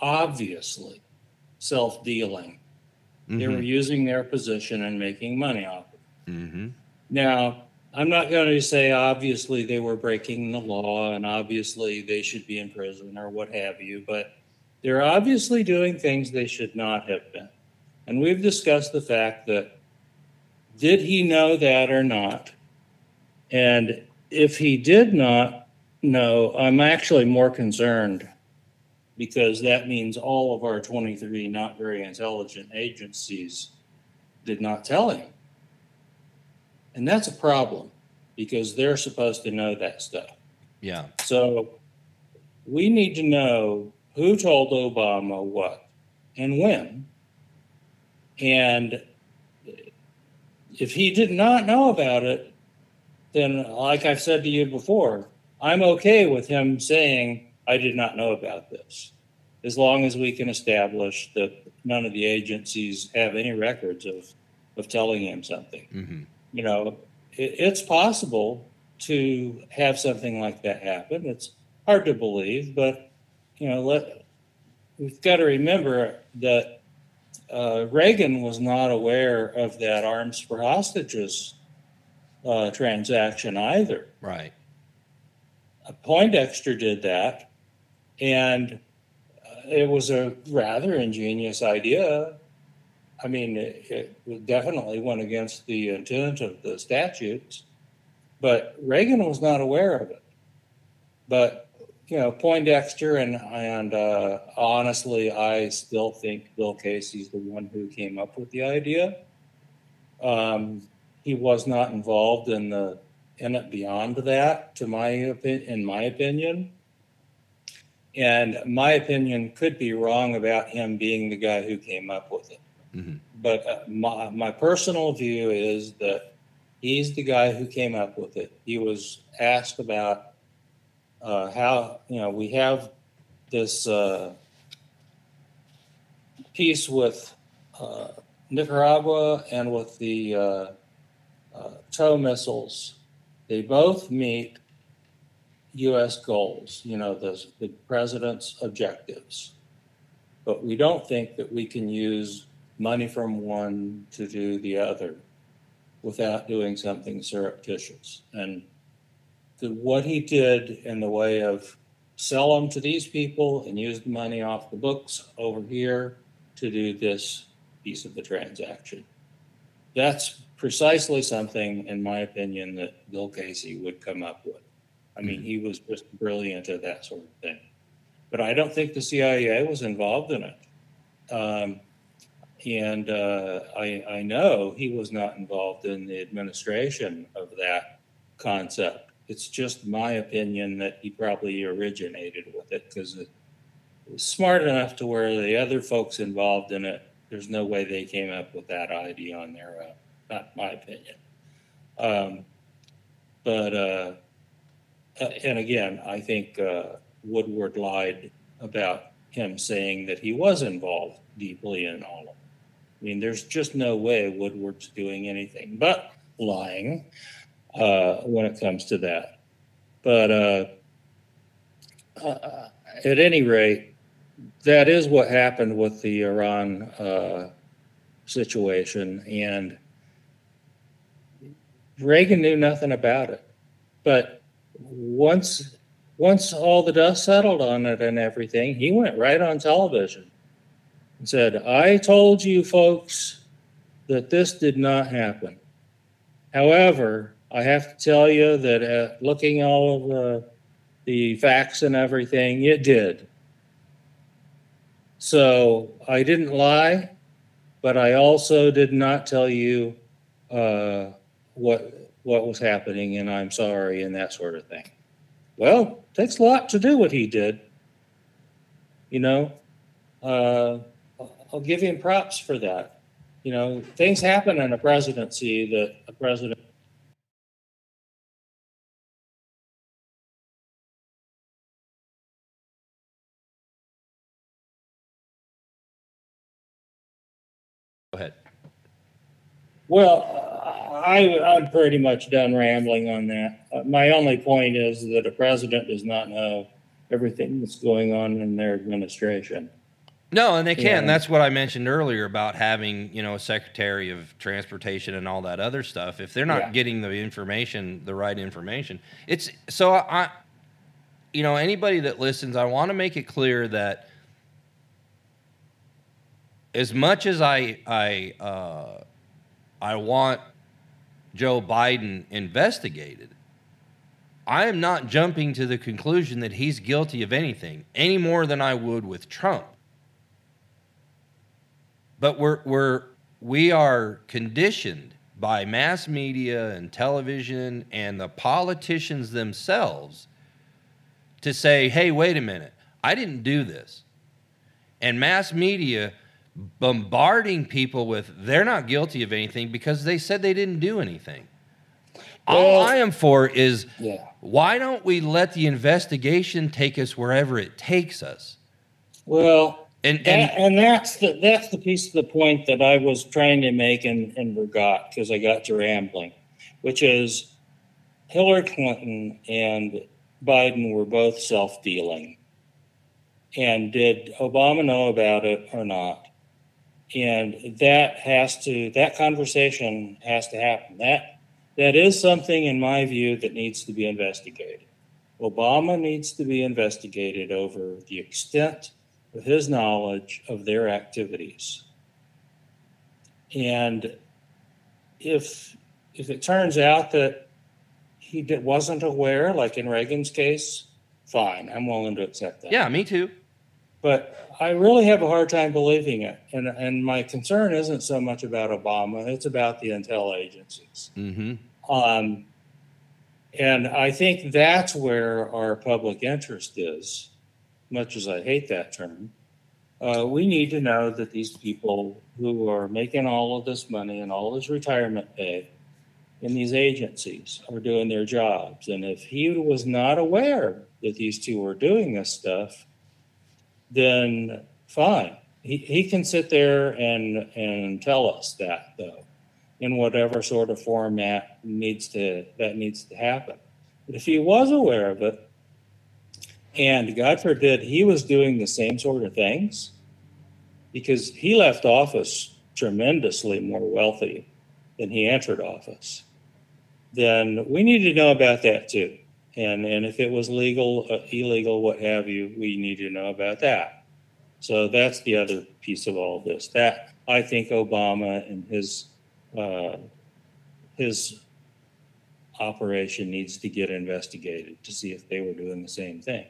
obviously self-dealing. They were using their position and making money off it. mm-hmm. Now, I'm not going to say obviously they were breaking the law and obviously they should be in prison or what have you, but they're obviously doing things they should not have been. And we've discussed the fact that did he know that or not? And if he did not know, I'm actually more concerned because that means all of our 23 not very intelligent agencies did not tell him. And that's a problem because they're supposed to know that stuff. yeah So we need to know who told Obama what and when. And if he did not know about it, then, like I've said to you before, I'm okay with him saying, I did not know about this, as long as we can establish that none of the agencies have any records of, of telling him something mm-hmm. You know, it, it's possible to have something like that happen. It's hard to believe, but you know, let we've got to remember that uh, Reagan was not aware of that arms for hostages uh, transaction either. right Poindexter did that, and uh, it was a rather ingenious idea. I mean, it, it definitely went against the intent of the statutes, but Reagan was not aware of it. But you know, Poindexter and and uh, honestly, I still think Bill Casey's the one who came up with the idea. Um, he was not involved in the in it beyond that, to my opinion, in my opinion. And my opinion could be wrong about him being the guy who came up with it. Mhm. But uh, my, my personal view is that he's the guy who came up with it. He was asked about uh, how, you know, we have this uh, with uh, Nicaragua and with the uh, TOW missiles, they both meet U.S. goals, you know, the, the president's objectives. But we don't think that we can use money from one to do the other without doing something surreptitious. And the, what he did in the way of sell them to these people and use the money off the books over here to do this piece of the transaction. That's precisely something, in my opinion, that Bill Casey would come up with. I mean, he was just brilliant at that sort of thing. But I don't think the CIA was involved in it. Um, and uh, I, I know he was not involved in the administration of that concept. It's just my opinion that he probably originated with it because it was smart enough to where the other folks involved in it, there's no way they came up with that idea on their own. Not my opinion. Um, but, uh, and again, I think uh, Woodward lied about him saying that he was involved deeply in all of. I mean, there's just no way Woodward's doing anything but lying uh, when it comes to that. But uh, uh, at any rate, that is what happened with the Iran uh, situation, and Reagan knew nothing about it. But once once all the dust settled on it and everything, he went right on television and said, I told you folks that this did not happen. However, I have to tell you that uh, looking all of the, the facts and everything, it did. So I didn't lie, but I also did not tell you uh, what what was happening, and I'm sorry, and that sort of thing. Well, takes a lot to do what he did. You know, uh, I'll give him props for that. You know, things happen in a presidency that a president. Go ahead. Well, I, I'm pretty much done rambling on that. Uh, my only point is that a president does not know everything that's going on in their administration. No, and they can. Yeah. That's what I mentioned earlier about having, you know, a secretary of transportation and all that other stuff. If they're not Yeah. getting the information, the right information, it's so I, you know, anybody that listens, I want to make it clear that as much as I, I, uh, I want Joe Biden investigated, I am not jumping to the conclusion that he's guilty of anything any more than I would with Trump but we're we're we are conditioned by mass media and television and the politicians themselves to say hey wait a minute i didn't do this. And mass media bombarding people with they're not guilty of anything because they said they didn't do anything. All Well- i am for is Yeah. why don't we let the investigation take us wherever it takes us? Well, and and and, and that's the that's the piece of the point that I was trying to make and, and forgot because I got to rambling, which is Hillary Clinton and Biden were both self dealing. And did Obama know about it or not? And that has to that conversation has to happen. That that is something in my view that needs to be investigated. Obama needs to be investigated over the extent of his knowledge of their activities. And if if it turns out that he did, wasn't aware, like in Reagan's case, fine, I'm willing to accept that. yeah me too But I really have a hard time believing it. And and my concern isn't so much about Obama, it's about the intel agencies. mm-hmm Um, and I think that's where our public interest is, much as I hate that term. Uh, we need to know that these people who are making all of this money and all this retirement pay in these agencies are doing their jobs. And if he was not aware that these two were doing this stuff, then fine. he, he can sit there and, and tell us that though, in whatever sort of format needs to, that needs to happen. But if he was aware of it, and God forbid he was doing the same sort of things, because he left office tremendously more wealthy than he entered office, then we need to know about that too. And, and if it was legal, uh, illegal, what have you, we need to know about that. So that's the other piece of all this. That I think Obama and his uh, his operation needs to get investigated to see if they were doing the same thing.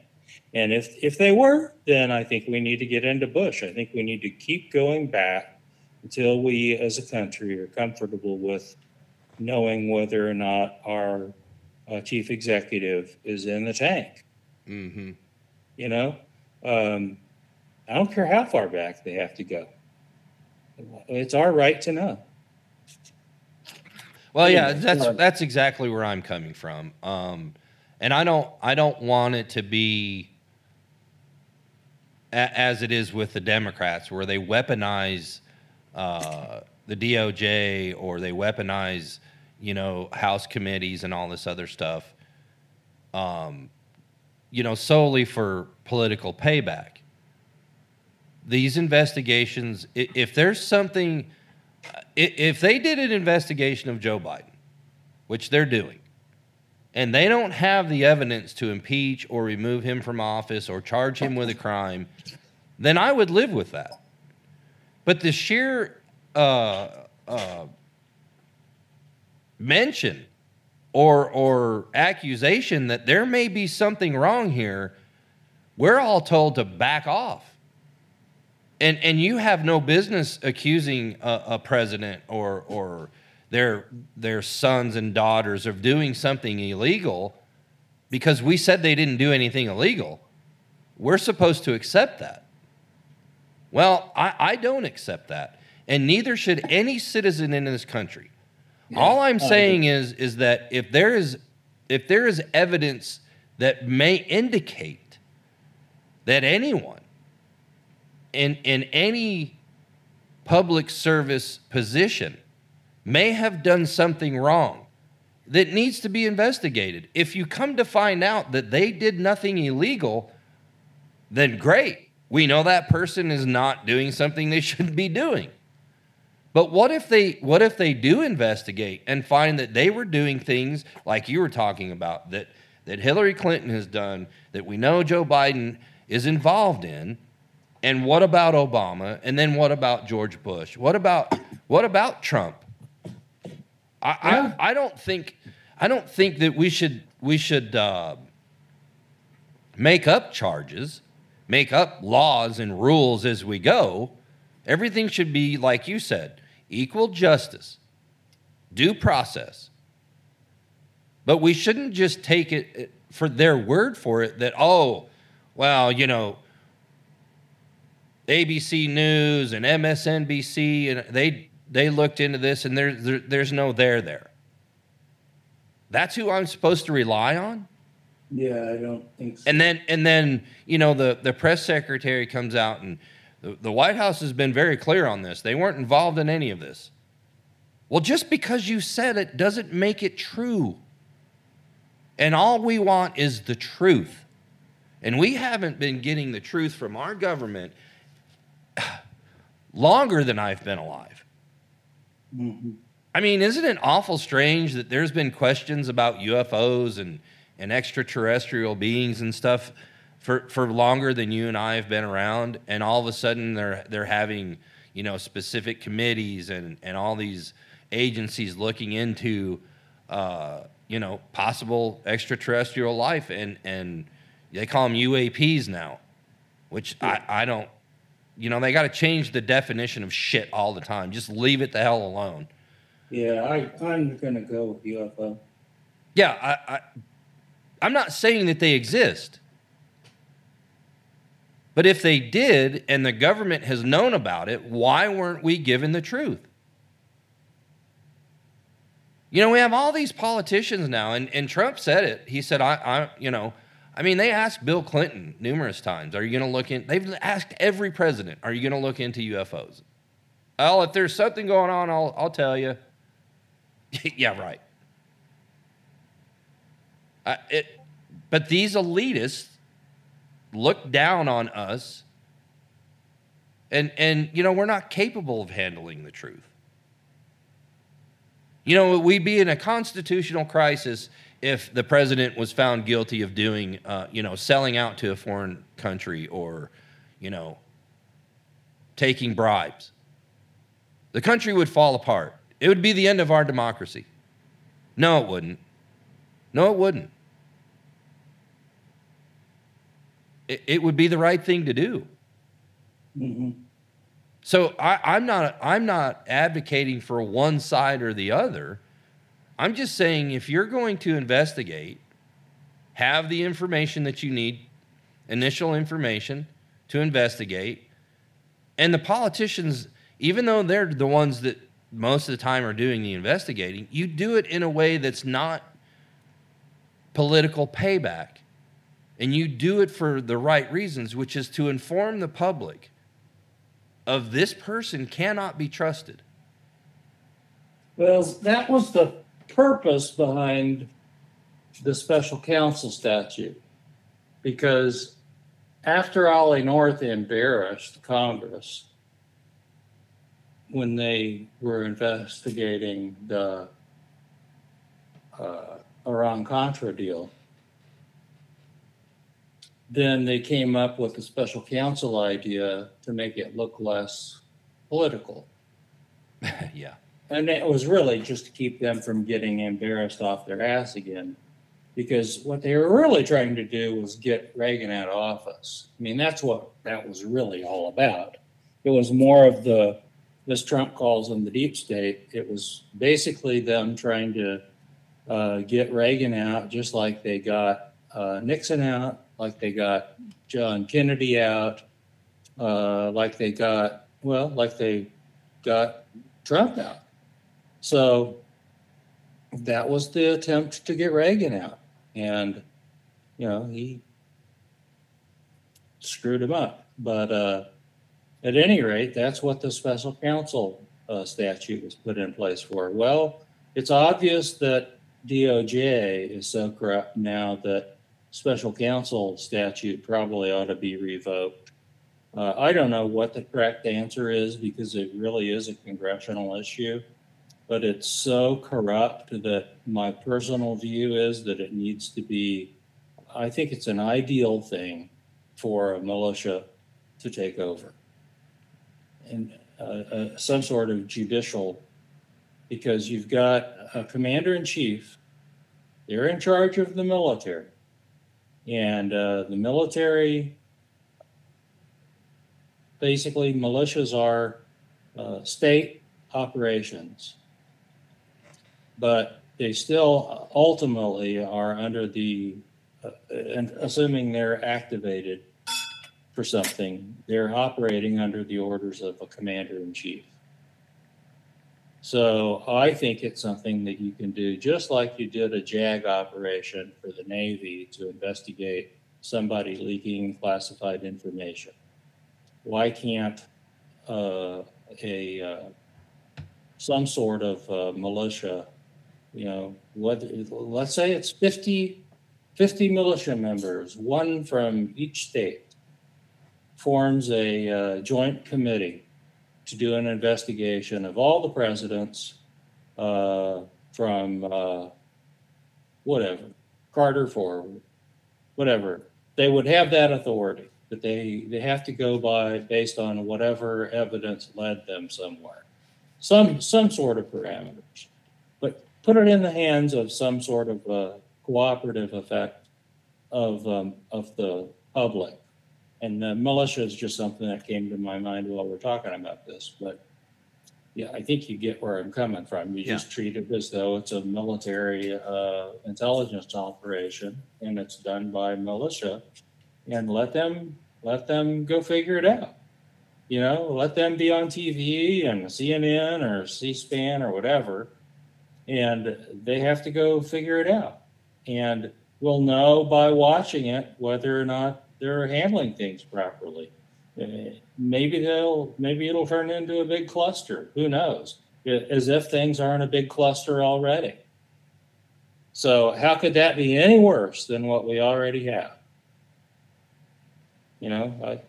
And if if they were, then I think we need to get into Bush. I think we need to keep going back until we, as a country, are comfortable with knowing whether or not our uh, chief executive is in the tank. Mm-hmm. You know, um, I don't care how far back they have to go. It's our right to know. Well, yeah, Yeah, that's that's exactly where I'm coming from. Um, and I don't I don't want it to be a, as it is with the Democrats, where they weaponize uh, the DOJ or they weaponize, you know, House committees and all this other stuff. Um, you know, solely for political payback. These investigations, if there's something if they did an investigation of Joe Biden, which they're doing, and they don't have the evidence to impeach or remove him from office or charge him with a crime, then I would live with that. But the sheer uh, uh, mention or or accusation that there may be something wrong here, we're all told to back off and and you have no business accusing a, a president or or their their sons and daughters of doing something illegal because we said they didn't do anything illegal. We're supposed to accept that. Well, I, I don't accept that, and neither should any citizen in this country. All I'm oh, saying is is that if there is if there is evidence that may indicate that anyone in in any public service position may have done something wrong that needs to be investigated. If you come to find out that they did nothing illegal, then great. We know that person is not doing something they shouldn't be doing. But what if they what if they do investigate and find that they were doing things like you were talking about that that Hillary Clinton has done that we know Joe Biden is involved in and what about Obama and then what about George Bush? What about what about Trump? I, Yeah. I, I don't think I don't think that we should we should uh, make up charges, make up laws and rules as we go. Everything should be like you said, equal justice, due process. But we shouldn't just take it for their word for it that oh, well, you know, ABC News and MSNBC and they they looked into this and there, there there's no there there. That's who I'm supposed to rely on? Yeah, I don't think so. And then and then you know the the press secretary comes out and the, the White House has been very clear on this. They weren't involved in any of this. Well, just because you said it doesn't make it true. And all we want is the truth. And we haven't been getting the truth from our government longer than I've been alive. Mhm. I mean, isn't it awful strange that there's been questions about UFOs and, and extraterrestrial beings and stuff for, for longer than you and I have been around, and all of a sudden they're they're having you know specific committees and, and all these agencies looking into uh, you know possible extraterrestrial life. And and they call them UAPs now, which I, I don't you know they got to change the definition of shit all the time. Just leave it the hell alone. Yeah, I, I'm gonna go with UFO. Yeah, I, I, I'm not saying that they exist. But if they did and the government has known about it, why weren't we given the truth? You know, we have all these politicians now, and, and Trump said it. He said, I, I, you know, I mean, they asked Bill Clinton numerous times, are you going to look in? They've asked every president, are you going to look into UFOs? Well, if there's something going on, I'll, I'll tell you. yeah, right. Uh, it, but these elitists look down on us, and, and, you know, we're not capable of handling the truth. You know, we'd be in a constitutional crisis if the president was found guilty of doing, uh, you know, selling out to a foreign country or, you know, taking bribes. The country would fall apart. It would be the end of our democracy. No, it wouldn't. No, it wouldn't. It, it would be the right thing to do. Mm-hmm. So I, am not I'm not advocating for one side or the other. I'm just saying if you're going to investigate, have the information that you need, initial information to investigate, and the politicians, even though they're the ones that most of the time are doing the investigating, you do it in a way that's not political payback. And you do it for the right reasons, which is to inform the public of this person cannot be trusted. Well, that was the purpose behind the special counsel statute. Because after Ollie North embarrassed Congress when they were investigating the uh, Iran Contra deal, then they came up with a special counsel idea to make it look less political. yeah. And it was really just to keep them from getting embarrassed off their ass again. Because what they were really trying to do was get Reagan out of office. I mean, that's what that was really all about. It was more of the, this Trump calls them the deep state. It was basically them trying to uh, get Reagan out, just like they got uh, Nixon out, like they got John Kennedy out, uh, like they got, well, like they got Trump out. So that was the attempt to get Reagan out. And, you know, he screwed him up. But uh, at any rate, that's what the special counsel uh, statute was put in place for. Well, it's obvious that DOJ is so corrupt now that special counsel statute probably ought to be revoked. Uh, I don't know what the correct answer is because it really is a congressional issue but it's so corrupt that my personal view is that it needs to be, I think it's an ideal thing for a militia to take over. And uh, uh, some sort of judicial, because you've got a commander in chief, they're in charge of the military. And uh, the military, basically, militias are uh, state operations but they still ultimately are under the, uh, and assuming they're activated for something, they're operating under the orders of a commander in chief. So I think it's something that you can do, just like you did a JAG operation for the Navy to investigate somebody leaking classified information. Why can't uh, a uh, some sort of uh, militia you know, what, let's say it's 50, 50 militia members, one from each state, forms a uh, joint committee to do an investigation of all the presidents uh, from uh, whatever, Carter forward, whatever. They would have that authority, but they, they have to go by based on whatever evidence led them somewhere. Some, some sort of parameters. Put it in the hands of some sort of uh, cooperative effect of, um, of the public. And the militia is just something that came to my mind while we're talking about this. But yeah, I think you get where I'm coming from. You just treat it as though it's a military uh, intelligence operation and it's done by militia, and let them let them go figure it out. You know, let them be on TV and CNN or C-SPAN or whatever, and they have to go figure it out. And we'll know by watching it whether or not they're handling things properly. Uh, Maybe they'll, maybe it'll turn into a big cluster. Who knows? As if things aren't a big cluster already. So how could that be any worse than what we already have? You know, I,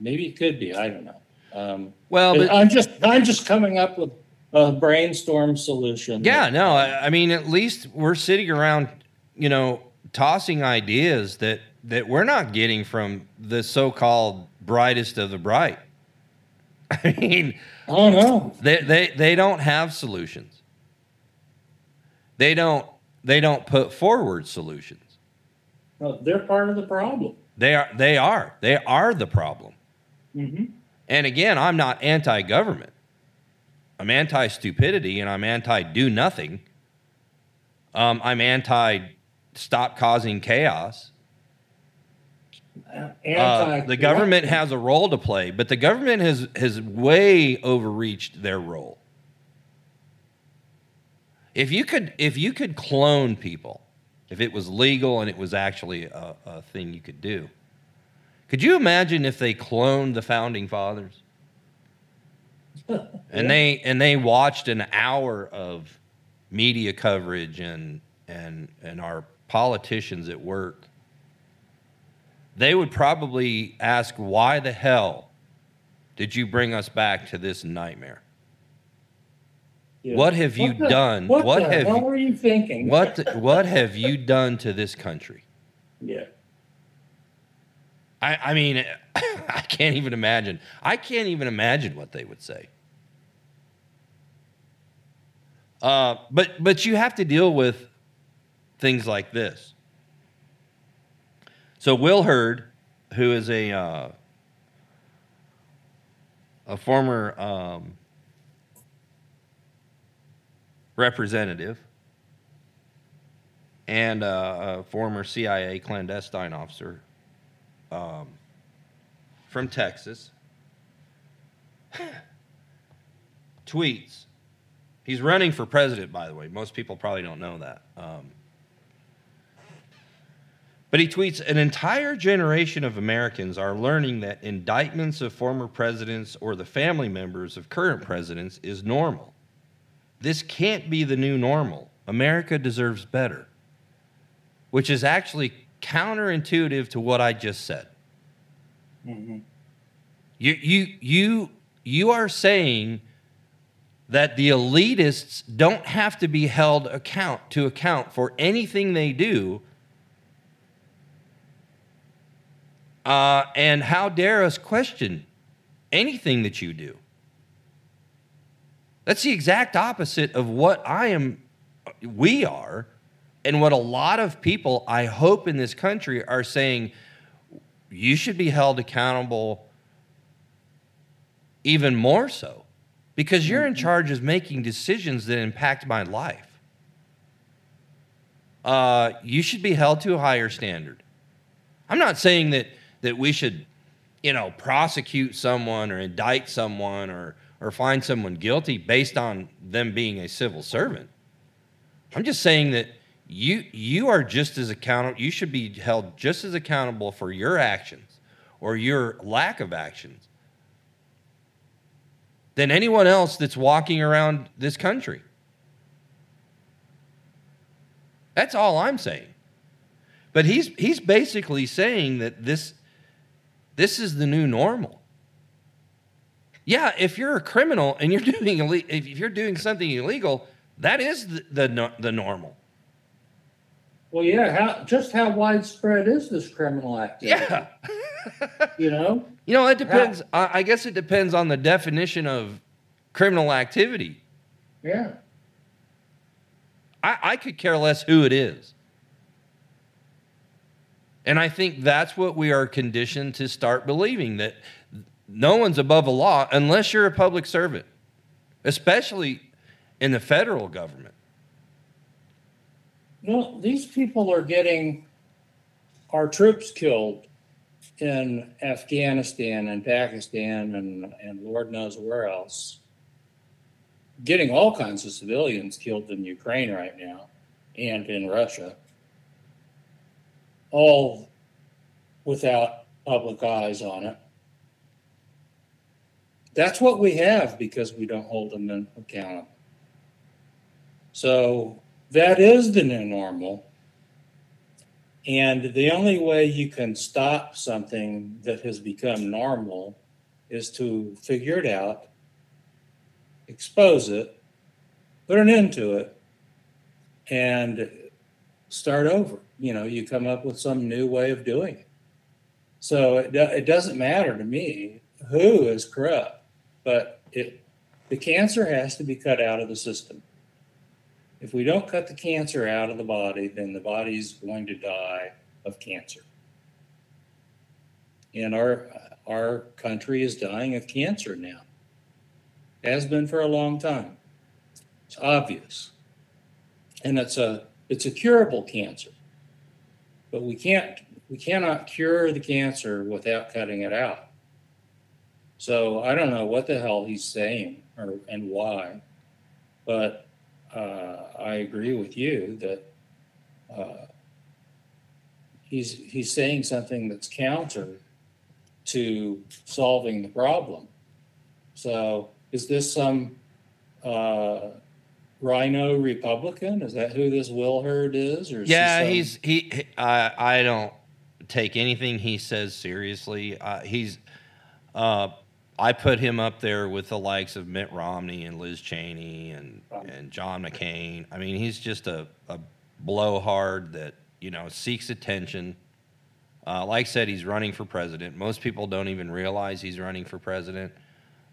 maybe it could be. I don't know. Um, Well, but I'm just I'm just coming up with a brainstorm solution. yeah, no, I, I mean, at least we're sitting around, you know, tossing ideas that that we're not getting from the so-called brightest of the bright. I mean, Oh no. they they they don't have solutions. They don't they don't put forward solutions. no, they're part of the problem. They are they are they are the problem. hmm And again, I'm not anti-government. I'm anti-stupidity and I'm anti-do nothing. Um, I'm anti-stop causing chaos. Uh, the government has a role to play, but the government has has way overreached their role. If you could if you could clone people, if it was legal and it was actually a, a thing you could do, could you imagine if they cloned the founding fathers? And they and they watched an hour of media coverage and and and our politicians at work they would probably ask why the hell did you bring us back to this nightmare Yeah. what have you the- done What, what have hell you, were you thinking? what what have you done to this country Yeah. I, I mean, I can't even imagine. I can't even imagine what they would say. Uh, but but you have to deal with things like this. So Will Hurd, who is a uh, a former um, representative and uh, a former CIA clandestine officer um, from Texas tweets. He's running for president, by the way. Most people probably don't know that. Um, but he tweets An entire generation of Americans are learning that indictments of former presidents or the family members of current presidents is normal. This can't be the new normal. America deserves better, which is actually counterintuitive to what I just said. Mhm. You, you, you, you are saying that the elitists don't have to be held account to account for anything they do. Uh, and how dare us question anything that you do? That's the exact opposite of what I am, we are, and what a lot of people, I hope, in this country are saying you should be held accountable even more so because you're in charge of making decisions that impact my life. Uh, you should be held to a higher standard. I'm not saying that that we should, you know, prosecute someone or indict someone or or find someone guilty based on them being a civil servant. I'm just saying that you you are just as accountable. You should be held just as accountable for your actions or your lack of actions than anyone else that's walking around this country. That's all I'm saying. But he's he's basically saying that this this is the new normal. Yeah, if you're a criminal and you're doing if you're doing something illegal, that is the the, the normal. Well, yeah. How just how widespread is this criminal activity? Yeah. You know. You know, it depends. I I guess it depends on the definition of criminal activity. Yeah. I, I could care less who it is. And I think that's what we are conditioned to start believing that no one's above the law unless you're a public servant, especially in the federal government. Well, these people are getting our troops killed in Afghanistan and Pakistan and, and Lord knows where else. Getting all kinds of civilians killed in Ukraine right now and in Russia. all without public eyes on it. That's what we have because we don't hold them accountable. So that is the new normal. And the only way you can stop something that has become normal is to figure it out, expose it, put an end to it, and start over. You know, you come up with some new way of doing it. So it, it doesn't matter to me who is corrupt, but it, the cancer has to be cut out of the system. If we don't cut the cancer out of the body, then the body's going to die of cancer. And our our country is dying of cancer now. Has been for a long time. It's obvious. And it's a it's a curable cancer. But we can't we cannot cure the cancer without cutting it out. So I don't know what the hell he's saying or and why, but uh, I agree with you that uh, he's he's saying something that's counter to solving the problem. So is this some uh, RINO Republican? Is that who this Will Hurd is? Or is yeah, he he's he. I I don't take anything he says seriously. Uh, he's uh, I put him up there with the likes of Mitt Romney and Liz Cheney and and John McCain. I mean, he's just a, a blowhard that you know seeks attention. Uh, like I said, he's running for president. Most people don't even realize he's running for president.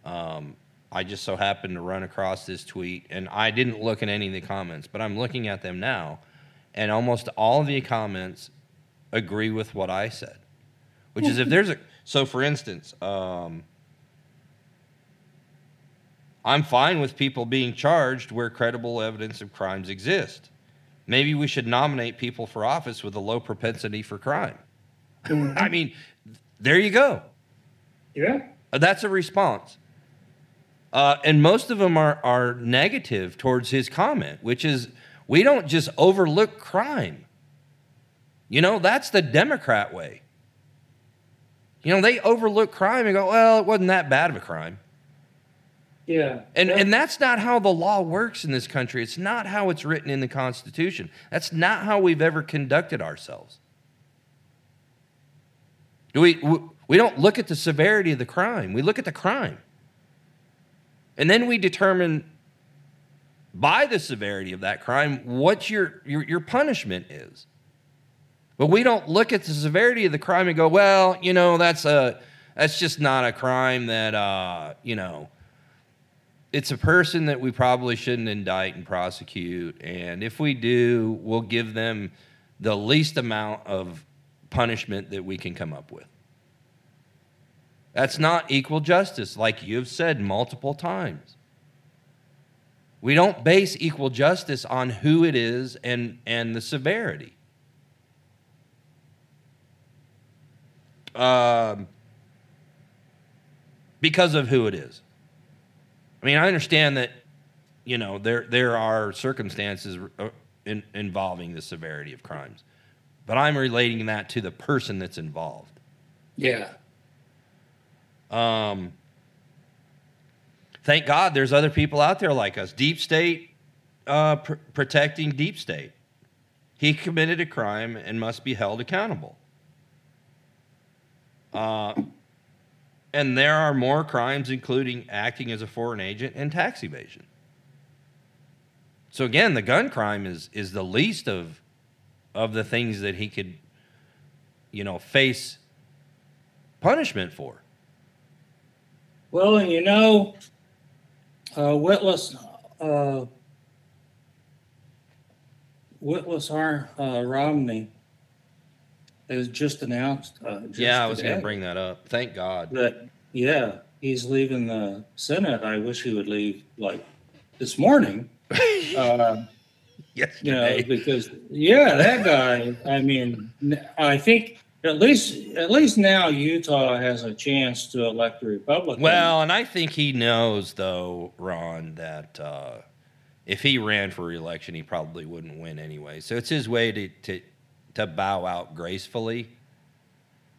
Um, I just so happened to run across this tweet, and I didn't look at any of the comments, but I'm looking at them now, and almost all of the comments agree with what I said, which is if there's a so for instance. Um, I'm fine with people being charged where credible evidence of crimes exist. Maybe we should nominate people for office with a low propensity for crime. Mm-hmm. I mean, there you go. Yeah. Uh, that's a response. Uh, and most of them are, are negative towards his comment, which is we don't just overlook crime. You know, that's the Democrat way. You know, they overlook crime and go, well, it wasn't that bad of a crime. Yeah. And and that's not how the law works in this country. It's not how it's written in the Constitution. That's not how we've ever conducted ourselves. Do we we don't look at the severity of the crime. We look at the crime. And then we determine by the severity of that crime what your your, your punishment is. But we don't look at the severity of the crime and go, well, you know, that's a that's just not a crime that uh, you know, it's a person that we probably shouldn't indict and prosecute. And if we do, we'll give them the least amount of punishment that we can come up with. That's not equal justice, like you've said multiple times. We don't base equal justice on who it is and, and the severity. Um, because of who it is. I mean, I understand that, you know, there there are circumstances uh, in, involving the severity of crimes, but I'm relating that to the person that's involved. Yeah. Um. Thank God, there's other people out there like us. Deep state, uh, pr- protecting deep state. He committed a crime and must be held accountable. Uh, and there are more crimes, including acting as a foreign agent and tax evasion. So again, the gun crime is is the least of of the things that he could, you know, face punishment for. Well, and you know, uh, Witless, uh, Witless R. Uh, Romney it was just announced. Uh, just yeah, I was going to bring that up. Thank God. That yeah, he's leaving the Senate. I wish he would leave like this morning. uh, yes, you know, because yeah, that guy. I mean, I think at least at least now Utah has a chance to elect a Republican. Well, and I think he knows though, Ron, that uh, if he ran for reelection, he probably wouldn't win anyway. So it's his way to to to bow out gracefully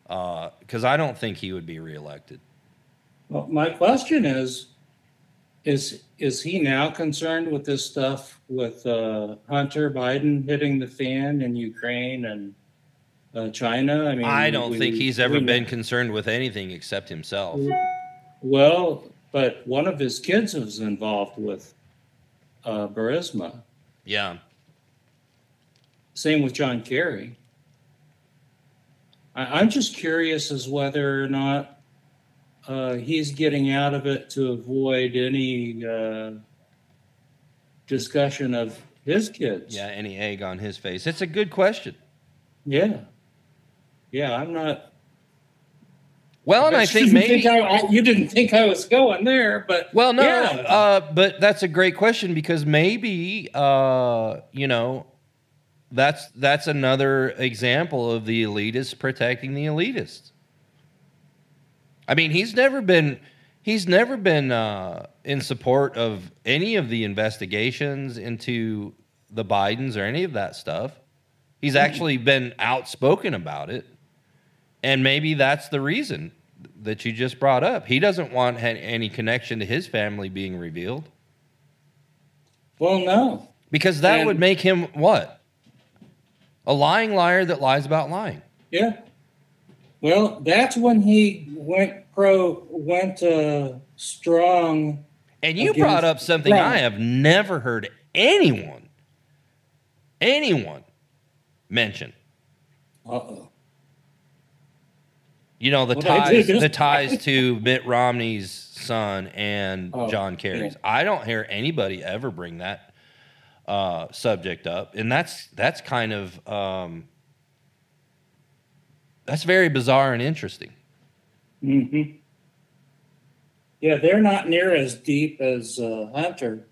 because I don't think he would be reelected. Well, my question is, is, is he now concerned with this stuff with, uh, Hunter Biden hitting the fan in Ukraine and, uh, China? I mean. I don't we- think he's ever been concerned with anything except himself. Well, but one of his kids was involved with, uh, Burisma. Yeah. Same with John Kerry. I, I'm just curious as whether or not uh, he's getting out of it to avoid any uh, discussion of his kids. Yeah. Any egg on his face? It's a good question. Yeah. Yeah, I'm not. Well, and I you think maybe. I, I- you didn't think I was going there, but Well, no, Yeah. uh, but that's a great question because maybe uh, you know that's that's another example of the elitists protecting the elitists. I mean, he's never been he's never been uh, in support of any of the investigations into the Bidens or any of that stuff. He's actually been outspoken about it, and maybe that's the reason that you just brought up. He doesn't want any connection to his family being revealed well, no. because that And- would make him what? A lying liar that lies about lying. Yeah. Well, that's when he went pro, went uh, strong. And you brought up something I have never heard anyone, anyone mention. Uh oh. You know the ties, the ties to Mitt Romney's son and Oh, John Kerry's. yeah. I don't hear anybody ever bring that uh, subject up, and that's that's kind of um, that's very bizarre and interesting. hmm Yeah, they're not near as deep as uh, Hunter,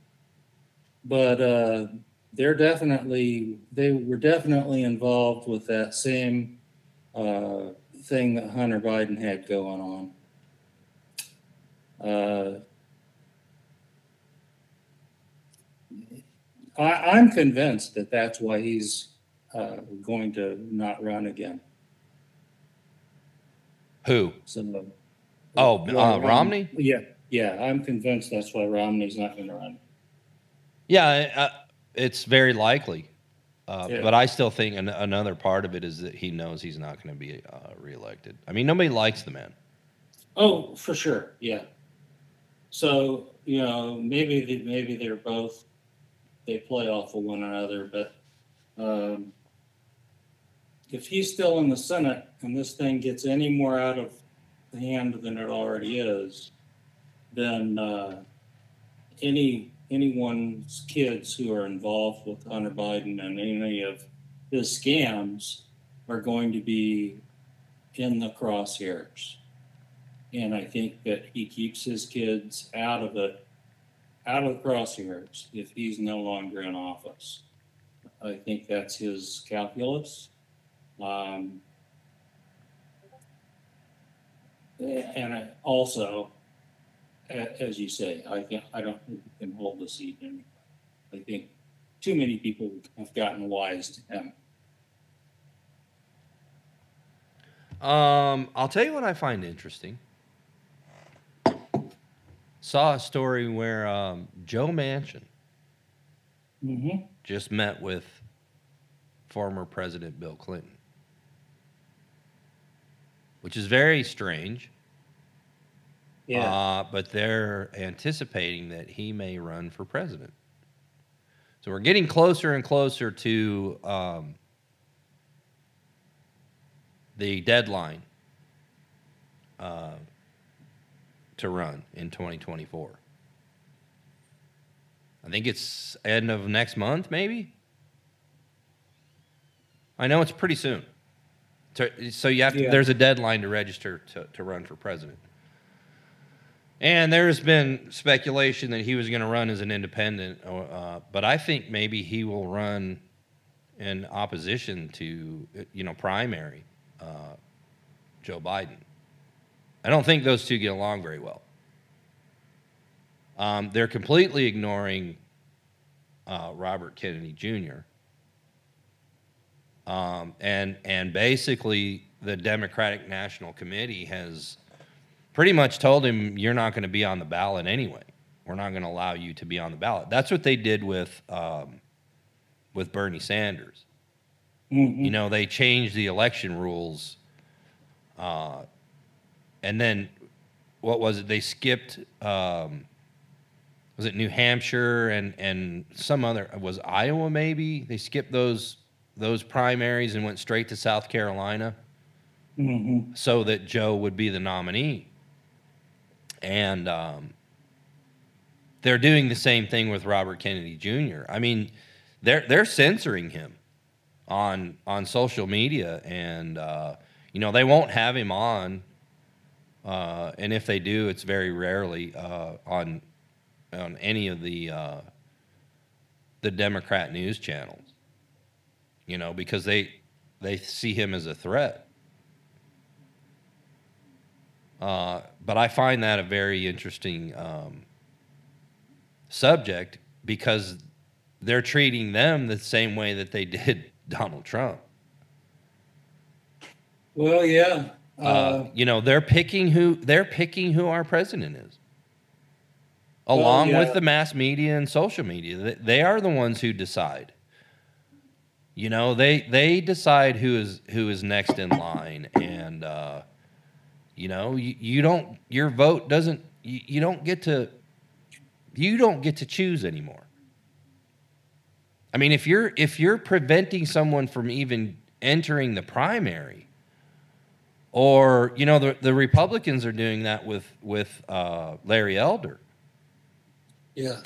but uh, they're definitely they were definitely involved with that same uh, thing that Hunter Biden had going on. I, I'm convinced that that's why he's uh, going to not run again. Who? So. Oh, uh, um, Romney? Yeah, yeah, I'm convinced that's why Romney's not gonna run. Yeah, uh, it's very likely. Uh, Yeah. But I still think an- another part of it is that he knows he's not going to be uh, reelected. I mean, nobody likes the man. Oh, for sure, yeah. So, you know, maybe, they- maybe they're both, they play off of one another, but, um, if he's still in the Senate and this thing gets any more out of the hand than it already is, then, uh, any, anyone's kids who are involved with Hunter Biden and any of his scams are going to be in the crosshairs. And I think that he keeps his kids out of it, out of the crosshairs if he's no longer in office. I think that's his calculus. Um, and I also, as you say, I think, I don't think he can hold the seat anymore. I think too many people have gotten wise to him. Um, I'll tell you what I find interesting. Saw a story where um, Joe Manchin Mm-hmm. just met with former President Bill Clinton, which is very strange. Yeah. Uh, but they're anticipating that he may run for president. So we're getting closer and closer to um, the deadline uh, to run in 2024. I think it's end of next month, maybe. I know it's pretty soon. So, you have to, Yeah. there's a deadline to register to, to run for president. And there's been speculation that he was going to run as an independent, uh, but I think maybe he will run in opposition to, you know, primary uh, Joe Biden. I don't think those two get along very well. Um, they're completely ignoring uh, Robert Kennedy Jr. Um, and and basically, the Democratic National Committee has pretty much told him, "You're not going to be on the ballot anyway. We're not going to allow you to be on the ballot." That's what they did with um, with Bernie Sanders. Mhm. You know, they changed the election rules, uh, and then what was it? They skipped. Um, was it New Hampshire and and some other was Iowa maybe? They skipped those those primaries and went straight to South Carolina Mhm. so that Joe would be the nominee. And um, they're doing the same thing with Robert Kennedy Jr. I mean, they're they're censoring him on on social media, and uh, you know they won't have him on. Uh, and if they do, it's very rarely uh, on on any of the uh, the Democrat news channels. You know, because they they see him as a threat. Uh, but I find that a very interesting um, subject because they're treating them the same way that they did Donald Trump. Well, yeah. Uh, Uh, you know, they're picking who they're picking who our president is, along yeah. with the mass media and social media. They, they are the ones who decide. You know, they they decide who is who is next in line, and uh, you know, you, you don't your vote doesn't you, you don't get to you don't get to choose anymore. I mean, if you're if you're preventing someone from even entering the primary, or you know, the the Republicans are doing that with with uh, Larry Elder. yeah.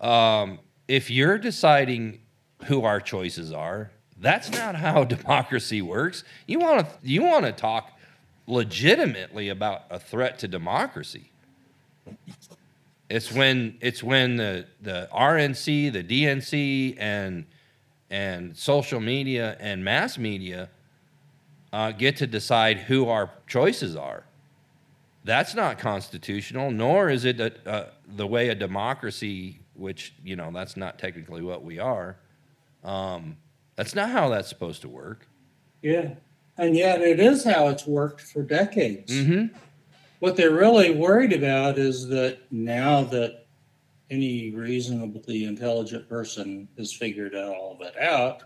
Um, if you're deciding who our choices are, that's not how democracy works. You want to you want to talk legitimately about a threat to democracy. It's when it's when the the RNC, the DNC, and and social media and mass media uh, get to decide who our choices are. That's not constitutional, nor is it a, uh, the way a democracy, which you know that's not technically what we are. Um, that's not how that's supposed to work. Yeah. And yet it is how it's worked for decades. Mm-hmm. What they're really worried about is that now that any reasonably intelligent person has figured all of it out,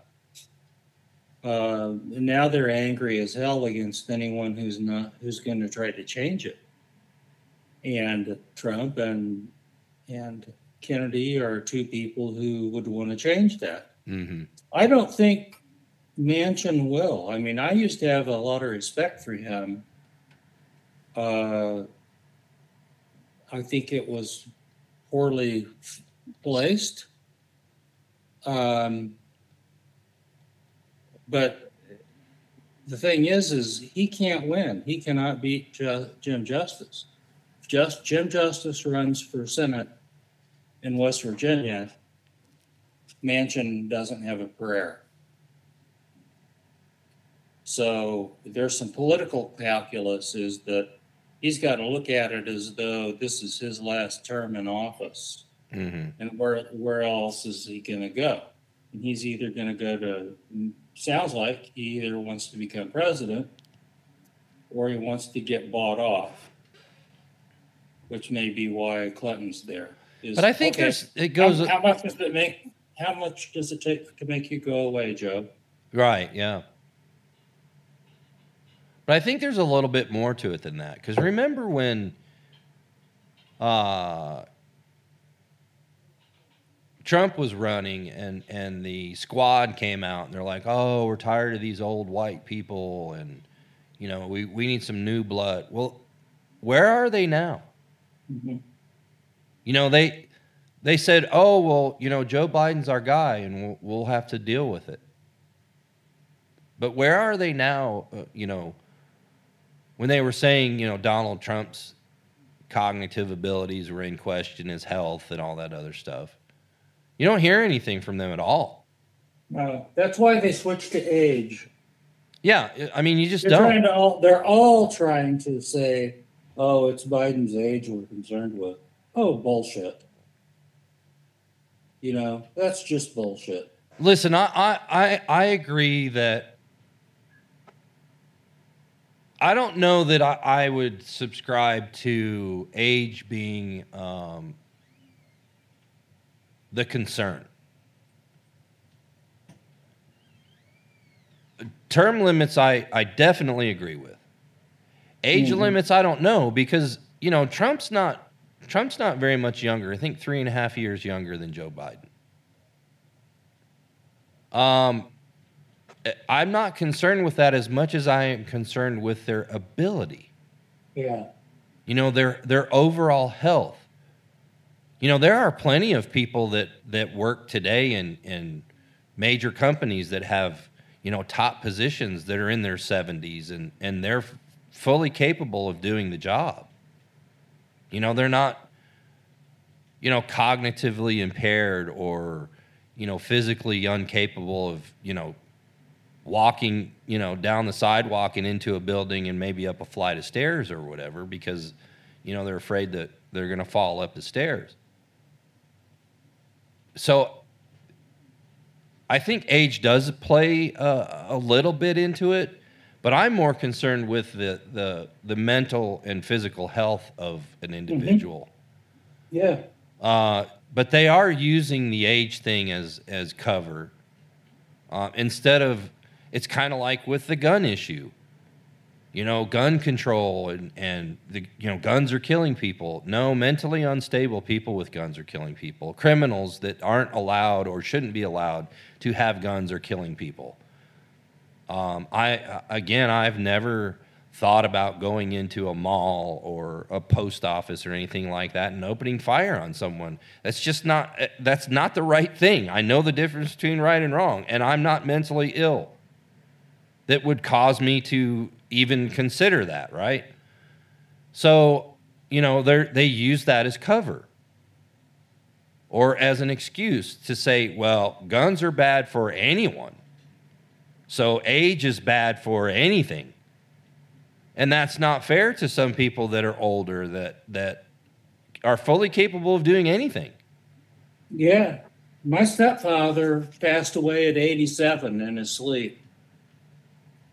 uh, now they're angry as hell against anyone who's not who's going to try to change it. And Trump and and Kennedy are two people who would want to change that. Mm-hmm. I don't think Manchin will. I mean, I used to have a lot of respect for him. Uh, I think it was poorly placed. Um, but the thing is, is he can't win. He cannot beat Ju- Jim Justice. Just Jim Justice runs for Senate in West Virginia. Manchin doesn't have a prayer. So there's some political calculus is that he's got to look at it as though this is his last term in office. Mm-hmm. And where where else is he going to go? And he's either going to go to sounds like he either wants to become president or he wants to get bought off, which may be why Clinton's there. Is, But I think okay, there's it goes how, how much does it make? How much does it take to make you go away, Joe? right, yeah. But I think there's a little bit more to it than that. Because remember when uh, Trump was running and, and the squad came out and they're like, oh, we're tired of these old white people and, you know, we, we need some new blood. Well, where are they now? Mhm. You know, they they said, "Oh, well, you know, Joe Biden's our guy, and we'll, we'll have to deal with it." But where are they now? Uh, you know, when they were saying, you know, Donald Trump's cognitive abilities were in question, his health, and all that other stuff. You don't hear anything from them at all. No, that's why they switched to age. Yeah, I mean, you just they're don't. All, they're all trying to say, "Oh, it's Biden's age we're concerned with." Oh, bullshit. You know, that's just bullshit. Listen, I I I, agree that I don't know that I, I would subscribe to age being um, the concern. Term limits, I, I definitely agree with. Age Mhm. limits, I don't know because you know Trump's not Trump's not very much younger. I think three and a half years younger than Joe Biden. Um, I'm not concerned with that as much as I am concerned with their ability. Yeah. You know, their their overall health. You know, there are plenty of people that that work today in in major companies that have you know top positions that are in their 70s and and they're f- fully capable of doing the job. You know, they're not you know cognitively impaired or you know physically incapable of you know walking you know down the sidewalk and into a building and maybe up a flight of stairs or whatever because you know they're afraid that they're going to fall up the stairs so i think age does play uh, a little bit into it but i'm more concerned with the the, the mental and physical health of an individual. Yeah. uh, but they are using the age thing as as cover uh, instead of it's kind of like with the gun issue you know gun control and and the you know guns are killing people no mentally unstable people with guns are killing people criminals that aren't allowed or shouldn't be allowed to have guns are killing people um, I again, I've never thought about going into a mall or a post office or anything like that and opening fire on someone. That's just not that's not the right thing. I know the difference between right and wrong, and I'm not mentally ill. That would cause me to even consider that, right? So, you know, they they use that as cover or as an excuse to say, well, guns are bad for anyone. So age is bad for anything. And that's not fair to some people that are older that that are fully capable of doing anything. Yeah. My stepfather passed away at 87 in his sleep.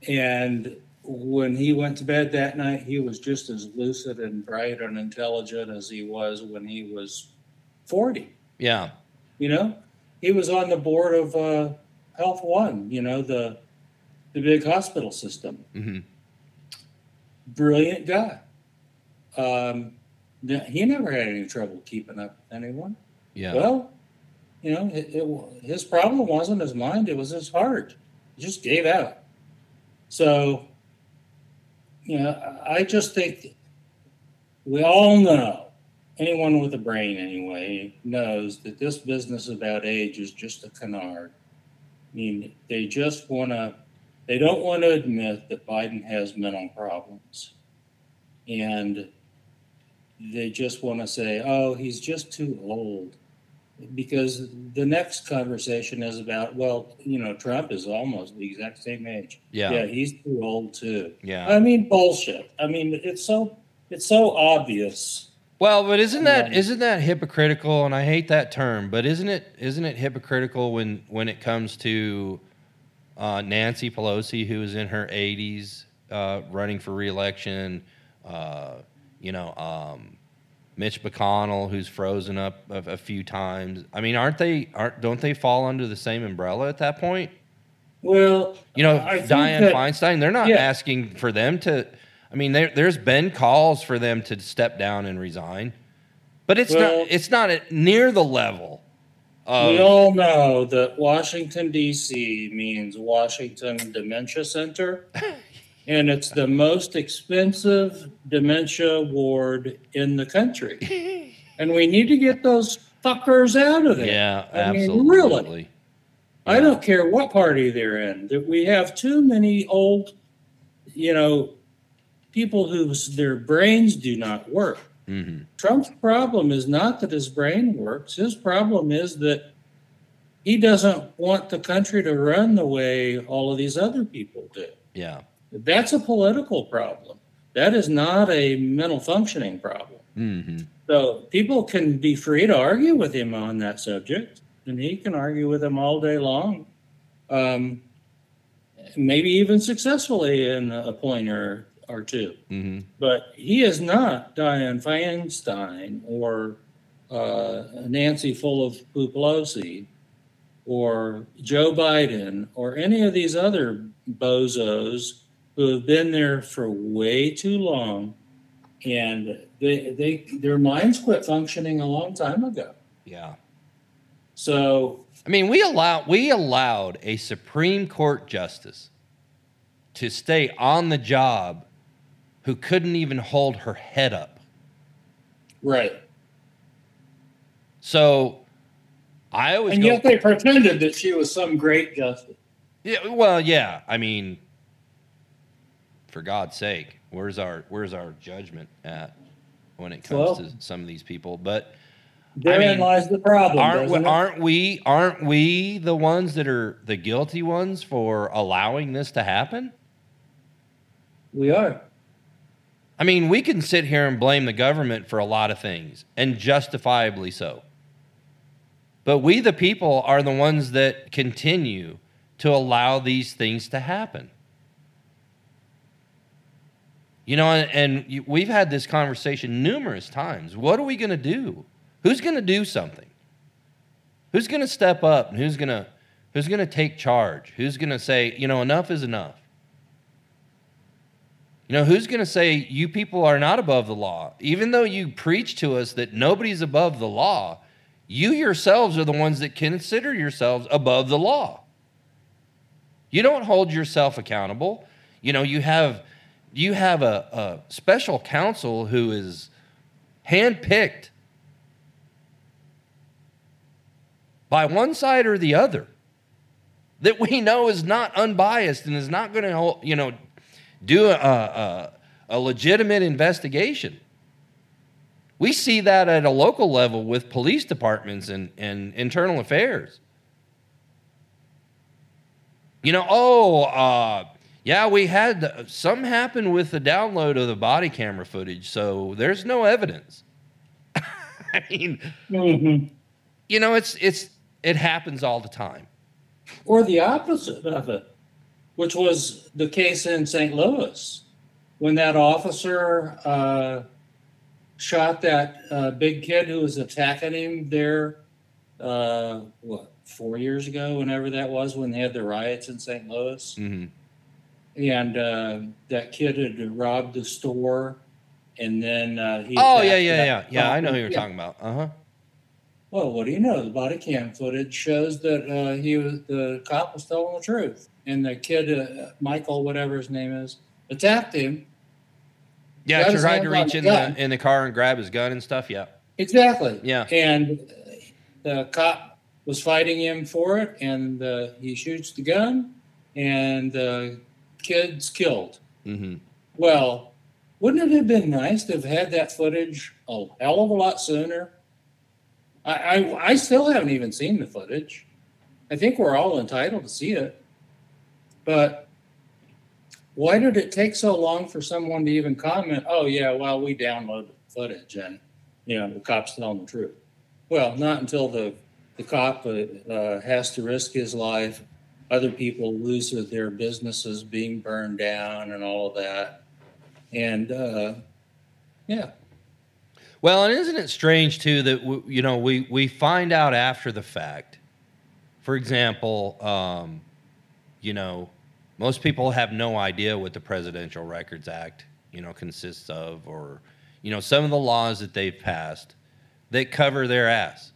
And when he went to bed that night, he was just as lucid and bright and intelligent as he was when he was 40. Yeah. You know, he was on the board of uh, Health One, you know, the, the big hospital system. hmm Brilliant guy. Um, he never had any trouble keeping up with anyone. Yeah. Well, you know, it, it, his problem wasn't his mind; it was his heart. He just gave out. So, you know, I just think we all know, anyone with a brain anyway, knows that this business about age is just a canard. I mean, they just want to, they don't want to admit that Biden has mental problems. And they just want to say, oh, he's just too old because the next conversation is about well you know trump is almost the exact same age Yeah. yeah he's too old too Yeah. i mean bullshit i mean it's so it's so obvious Well, but isn't that Yeah. isn't that hypocritical? And I hate that term, but isn't it isn't it hypocritical when when it comes to uh, Nancy Pelosi, who is in her 80s, uh, running for reelection? Uh, you know, um, Mitch McConnell, who's frozen up a, a few times. I mean, aren't they? Aren't don't they fall under the same umbrella at that point? well You know, I Dianne that- Feinstein, they're not Yeah. asking for them to. I mean, there, there's been calls for them to step down and resign, but it's Well- not. It's not at near the level of. we all know that washington d.c means washington dementia center and it's the most expensive dementia ward in the country and we need to get those fuckers out of there yeah, I mean, absolutely. really. I don't care what party they're in. That we have too many old, you know, people whose their brains do not work. hmm Trump's problem is not that his brain works. His problem is that he doesn't want the country to run the way all of these other people do. Yeah. That's a political problem. That is not a mental functioning problem. hmm So people can be free to argue with him on that subject, and he can argue with them all day long. Um, maybe even successfully in a point or, are too. hmm But he is not Dianne Feinstein or uh, Nancy full of Pelosi or Joe Biden or any of these other bozos who have been there for way too long and they, they their minds quit functioning a long time ago. Yeah. So I mean, we allow we allowed a Supreme Court justice to stay on the job who couldn't even hold her head up. right. So I always And go, yet they pretended that she was some great justice. yeah, well, yeah. I mean, for God's sake, where's our where's our judgment at when it comes Well- to some of these people? But Therein mean, lies the problem. aren't we, aren't we aren't we the ones that are the guilty ones for allowing this to happen? we are. I mean, we can sit here and blame the government for a lot of things, and justifiably so. But we, the people, are the ones that continue to allow these things to happen. You know, and, we've had this conversation numerous times. What are we going to do? Who's going to do something? Who's going to step up? And who's going to who's going to take charge? Who's going to say, you know, enough is enough? You know, who's going to say you people are not above the law? Even though you preach to us that nobody's above the law, you yourselves are the ones that consider yourselves above the law. You don't hold yourself accountable. You know, you have you have a, a special counsel who is handpicked by one side or the other that we know is not unbiased and is not going to, you know, do a, a, a legitimate investigation. We see that at a local level with police departments and, and internal affairs. You know, oh, uh, yeah, we had some happen with the download of the body camera footage, so there's no evidence. I mean, Mm-hmm. you know, it's it's it happens all the time. Or the opposite of it, which was the case in St. Louis when that officer uh, shot that uh, big kid who was attacking him there, uh, what, four years ago, whenever that was, when they had the riots in St. Louis. hmm And uh, that kid had robbed the store. And then uh, he. Oh yeah, yeah, yeah, yeah. I know who you're Yeah. talking about. Uh huh. Well, what do you know? The body cam footage shows that uh, he was the cop was telling the truth, and the kid, uh, Michael, whatever his name is, attacked him. Yeah, Got tried to reach in gun. the in the car and grab his gun and stuff. Yeah. Exactly. Yeah. And the cop was fighting him for it, and uh, he shoots the gun, and the kid's killed. Mm-hmm. Well, wouldn't it have been nice to have had that footage a hell of a lot sooner? I, I, I still haven't even seen the footage. I think we're all entitled to see it. But why did it take so long for someone to even comment, oh, yeah, well, we downloaded the footage and, you know, the cop's telling the truth? Well, not until the, the cop uh, uh, has to risk his life, other people lose their businesses being burned down and all of that. And, uh, yeah, Well, and isn't it strange too that you know we we find out after the fact. For example, um, you know, most people have no idea what the Presidential Records Act you know consists of, or you know some of the laws that they've passed that cover their ass.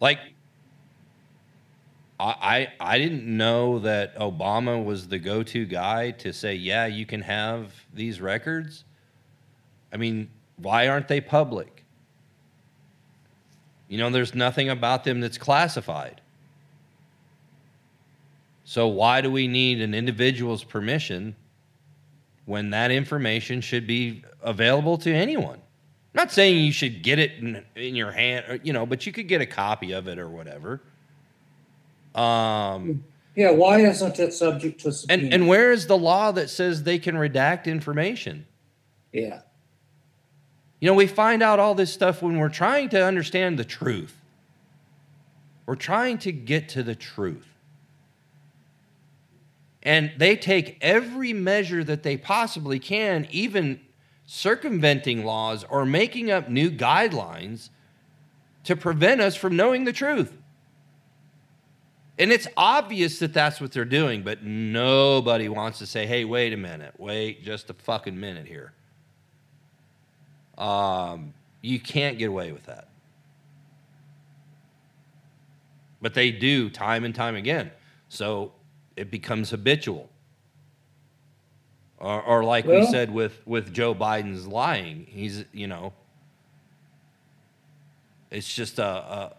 Like, I I, didn't know that Obama was the go-to guy to say, yeah, you can have these records. I mean, why aren't they public? You know, there's nothing about them that's classified. So why do we need an individual's permission when that information should be available to anyone? I'm not saying you should get it in, in your hand, or, you know, but you could get a copy of it or whatever. Um, yeah, why isn't it subject to subpoena? and and where is the law that says they can redact information? yeah, You know, we find out all this stuff when we're trying to understand the truth. We're trying to get to the truth. And they take every measure that they possibly can, even circumventing laws or making up new guidelines to prevent us from knowing the truth. And it's obvious that that's what they're doing, but nobody wants to say, hey, wait a minute, wait just a fucking minute here. Um, you can't get away with that. But they do time and time again. So it becomes habitual. Or, or like well, we said with, with Joe Biden's lying, he's, you know, it's just a, a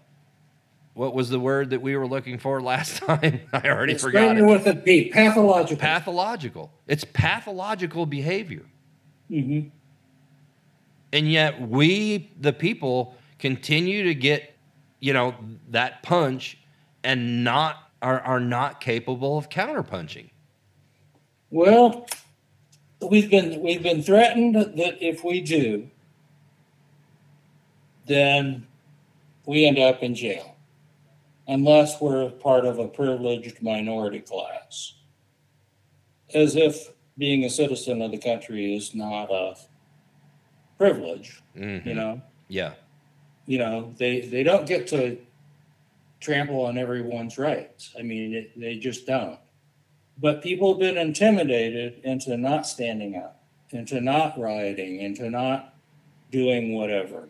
what was the word that we were looking for last time? I already it's forgot it. with a P, pathological. Pathological. It's pathological behavior. Mm-hmm. And yet we, the people, continue to get, you know, that punch and not are, are not capable of counterpunching. Well, we've been we've been threatened that if we do, then we end up in jail unless we're part of a privileged minority class. As if being a citizen of the country is not a privilege, mm-hmm. you know? Yeah. You know, they, they don't get to trample on everyone's rights. I mean, it, they just don't. But people have been intimidated into not standing up, into not rioting, into not doing whatever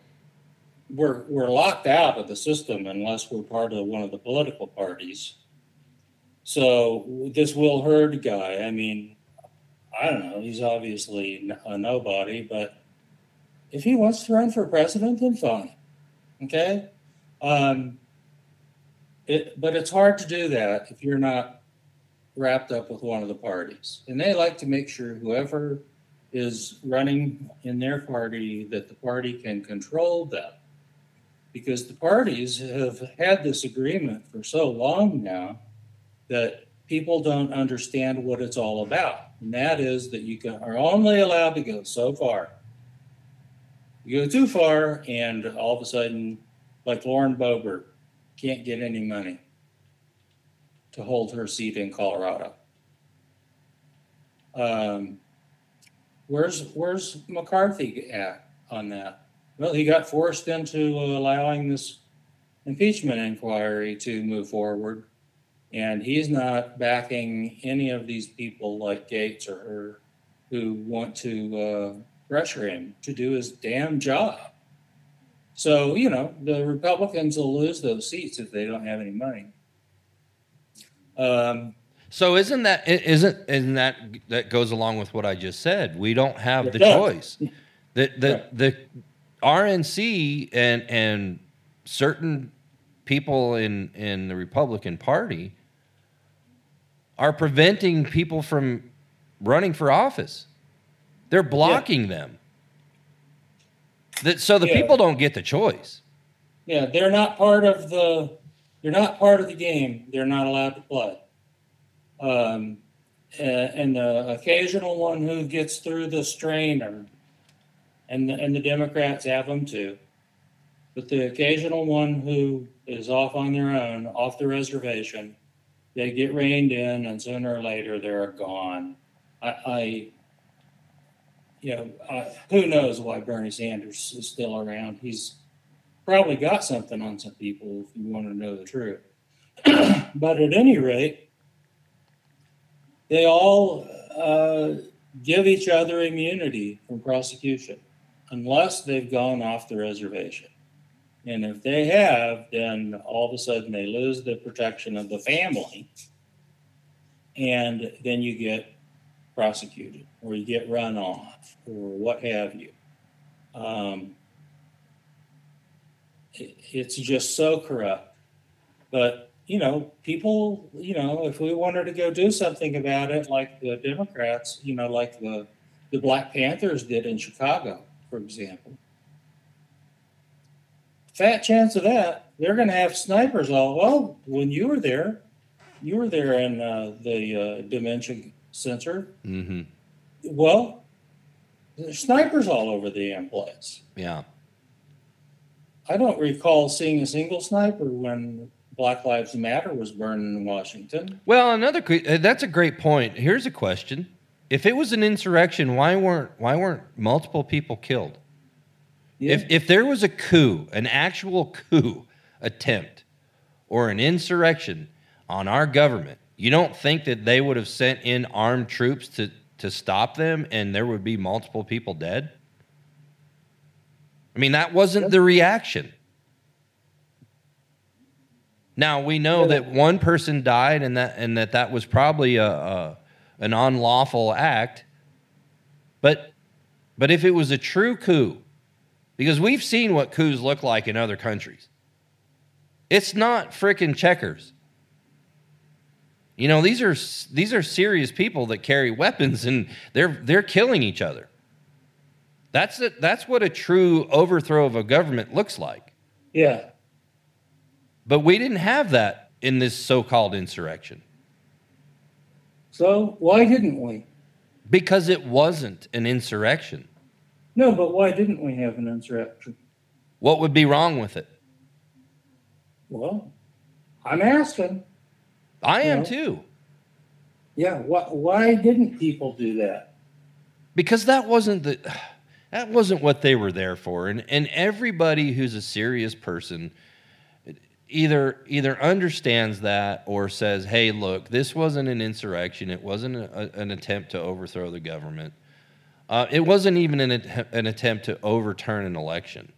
we're we're locked out of the system unless we're part of one of the political parties. So this Will Hurd guy, I mean, I don't know. He's obviously a nobody, but if he wants to run for president, then fine. Okay. Um, it, but it's hard to do that if you're not wrapped up with one of the parties. And they like to make sure whoever is running in their party that the party can control them because the parties have had this agreement for so long now that people don't understand what it's all about. And that is that you can, are only allowed to go so far. You go too far, and all of a sudden, like Lauren Boebert, can't get any money to hold her seat in Colorado. Um, where's where's McCarthy at on that? Well, he got forced into allowing this impeachment inquiry to move forward. And he's not backing any of these people like Gates or her who want to uh, pressure him to do his damn job. So, you know, the Republicans will lose those seats if they don't have any money. Um, so isn't that isn't isn't that that goes along with what I just said? We don't have the does. choice. The the right. the RNC and and certain people in in the Republican Party are preventing people from running for office. They're blocking yeah. them. That, so the yeah. people don't get the choice. Yeah, they're not part of the they're not part of the game. They're not allowed to play. Um, and the occasional one who gets through the strainer and the, and the Democrats have them too. But the occasional one who is off on their own, off the reservation, they get reined in, and sooner or later they're gone. I, I you know, I, who knows why Bernie Sanders is still around? He's probably got something on some people, if you want to know the truth. but at any rate, they all uh, give each other immunity from prosecution unless they've gone off the reservation. And if they have, then all of a sudden they lose the protection of the family. And then you get prosecuted or you get run off or what have you. Um, it, it's just so corrupt. But, you know, people, you know, if we wanted to go do something about it, like the Democrats, you know, like the, the Black Panthers did in Chicago, for example. Fat chance of that. They're going to have snipers all. Well, when you were there, you were there in uh, the uh, dementia center. Mm-hmm. Well, there's snipers all over the damn place. Yeah. I don't recall seeing a single sniper when Black Lives Matter was burned in Washington. Well, another uh, that's a great point. Here's a question: If it was an insurrection, why weren't why weren't multiple people killed? If if there was a coup, an actual coup attempt, or an insurrection on our government, you don't think that they would have sent in armed troops to to stop them, and there would be multiple people dead? I mean, that wasn't the reaction. Now we know that one person died, and that and that that was probably a, a an unlawful act. But but if it was a true coup, because we've seen what coups look like in other countries, it's not frickin' checkers. You know these are these are serious people that carry weapons, and they're they're killing each other. That's it. That's what a true overthrow of a government looks like. Yeah. But we didn't have that in this so-called insurrection So why didn't we? because it wasn't an insurrection. No, but why didn't we have an insurrection? What would be wrong with it? Well, I'm asking. I am Well- too. Yeah. Why, why didn't people do that? Because that wasn't the that wasn't what they were there for. And and everybody who's a serious person either either understands that or says, "Hey, look, this wasn't an insurrection. It wasn't a, an attempt to overthrow the government. Uh, it wasn't even an, an attempt to overturn an election."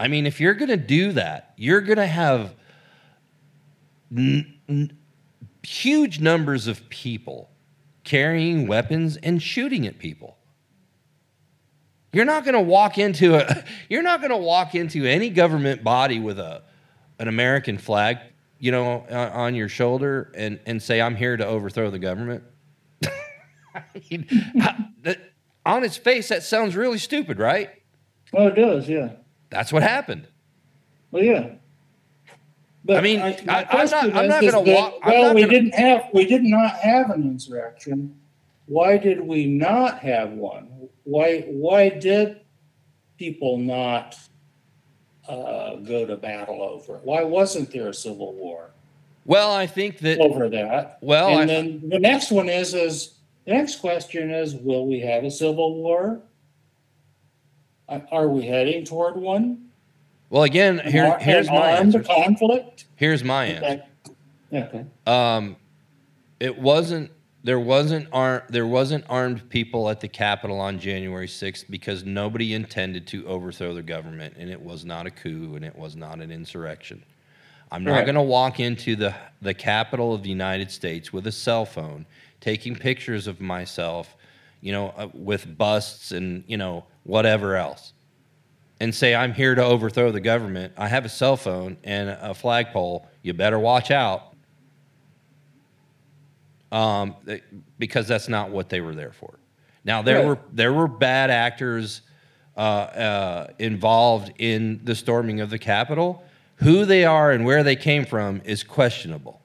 I mean, if you're going to do that, you're going to have n- n- huge numbers of people carrying weapons and shooting at people. You're not going to walk into a you're not going to walk into any government body with a an American flag, you know, on, your shoulder and and say I'm here to overthrow the government. I mean, that- on its face that sounds really stupid, right? Oh, it does. Yeah. That's what happened. Well, yeah. But I mean, I- I'm not- I'm not gonna walk- Well, we gonna- didn't have, we did not have an insurrection. Why did we not have one? Why, why did people not uh, go to battle over it? Why wasn't there a civil war Well, I think that over that? well, I, And then the next one is, is, the next question is, will we have a civil war? Are- Are we heading toward one? well again, here, here's my answer. conflict? Here's my answer. Okay. Okay. Um, it wasn't. There wasn't ar- There wasn't armed people at the Capitol on January 6th because nobody intended to overthrow the government, and it was not a coup, and it was not an insurrection. I'm not Right. going to walk into the the Capitol of the United States with a cell phone, taking pictures of myself, you know, uh, with busts and you know whatever else, and say I'm here to overthrow the government. I have a cell phone and a flagpole. You better watch out um, because that's not what they were there for. Now there Right. were there were bad actors uh, uh, involved in the storming of the Capitol. Who they are and where they came from is questionable.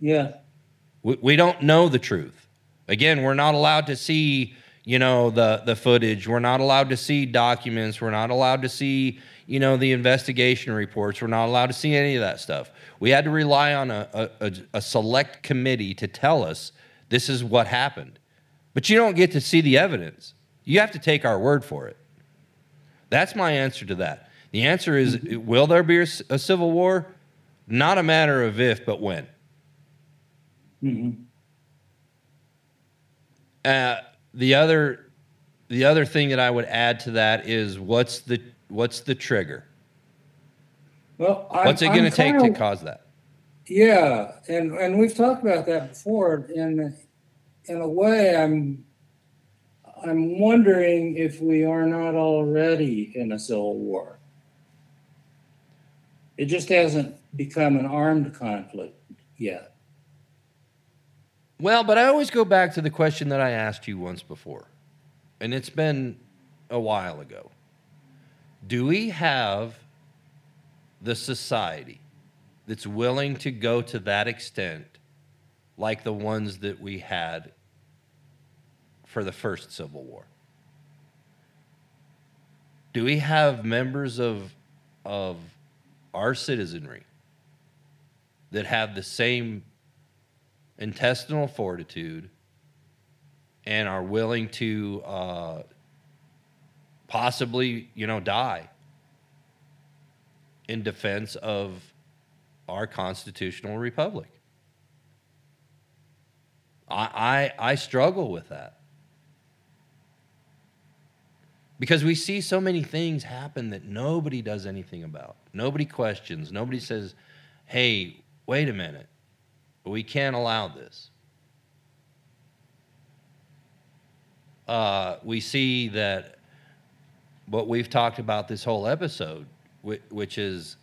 Yeah. We, we don't know the truth. Again, we're not allowed to see you know the the footage. We're not allowed to see documents. We're not allowed to see you know the investigation reports. We're not allowed to see any of that stuff. We had to rely on a, a, a, a select committee to tell us this is what happened. But you don't get to see the evidence. You have to take our word for it. That's my answer to that. The answer is will there be a civil war? Not a matter of if, but when. hmm Uh, the other, the other thing that I would add to that is what's the what's the trigger? Well, I'm, What's it going to take to cause that? Yeah, and and we've talked about that before. In in a way, I'm I'm wondering if we are not already in a civil war. It just hasn't become an armed conflict yet. Well, but I always go back to the question that I asked you once before, and it's been a while ago. Do we have the society that's willing to go to that extent like the ones that we had for the first Civil War? Do we have members of of our citizenry that have the same intestinal fortitude and are willing to uh, possibly, you know, die in defense of our constitutional republic. I, I, I struggle with that because we see so many things happen that nobody does anything about. Nobody questions. Nobody says, hey, wait a minute. We can't allow this. Uh, we see that what we've talked about this whole episode, which, is,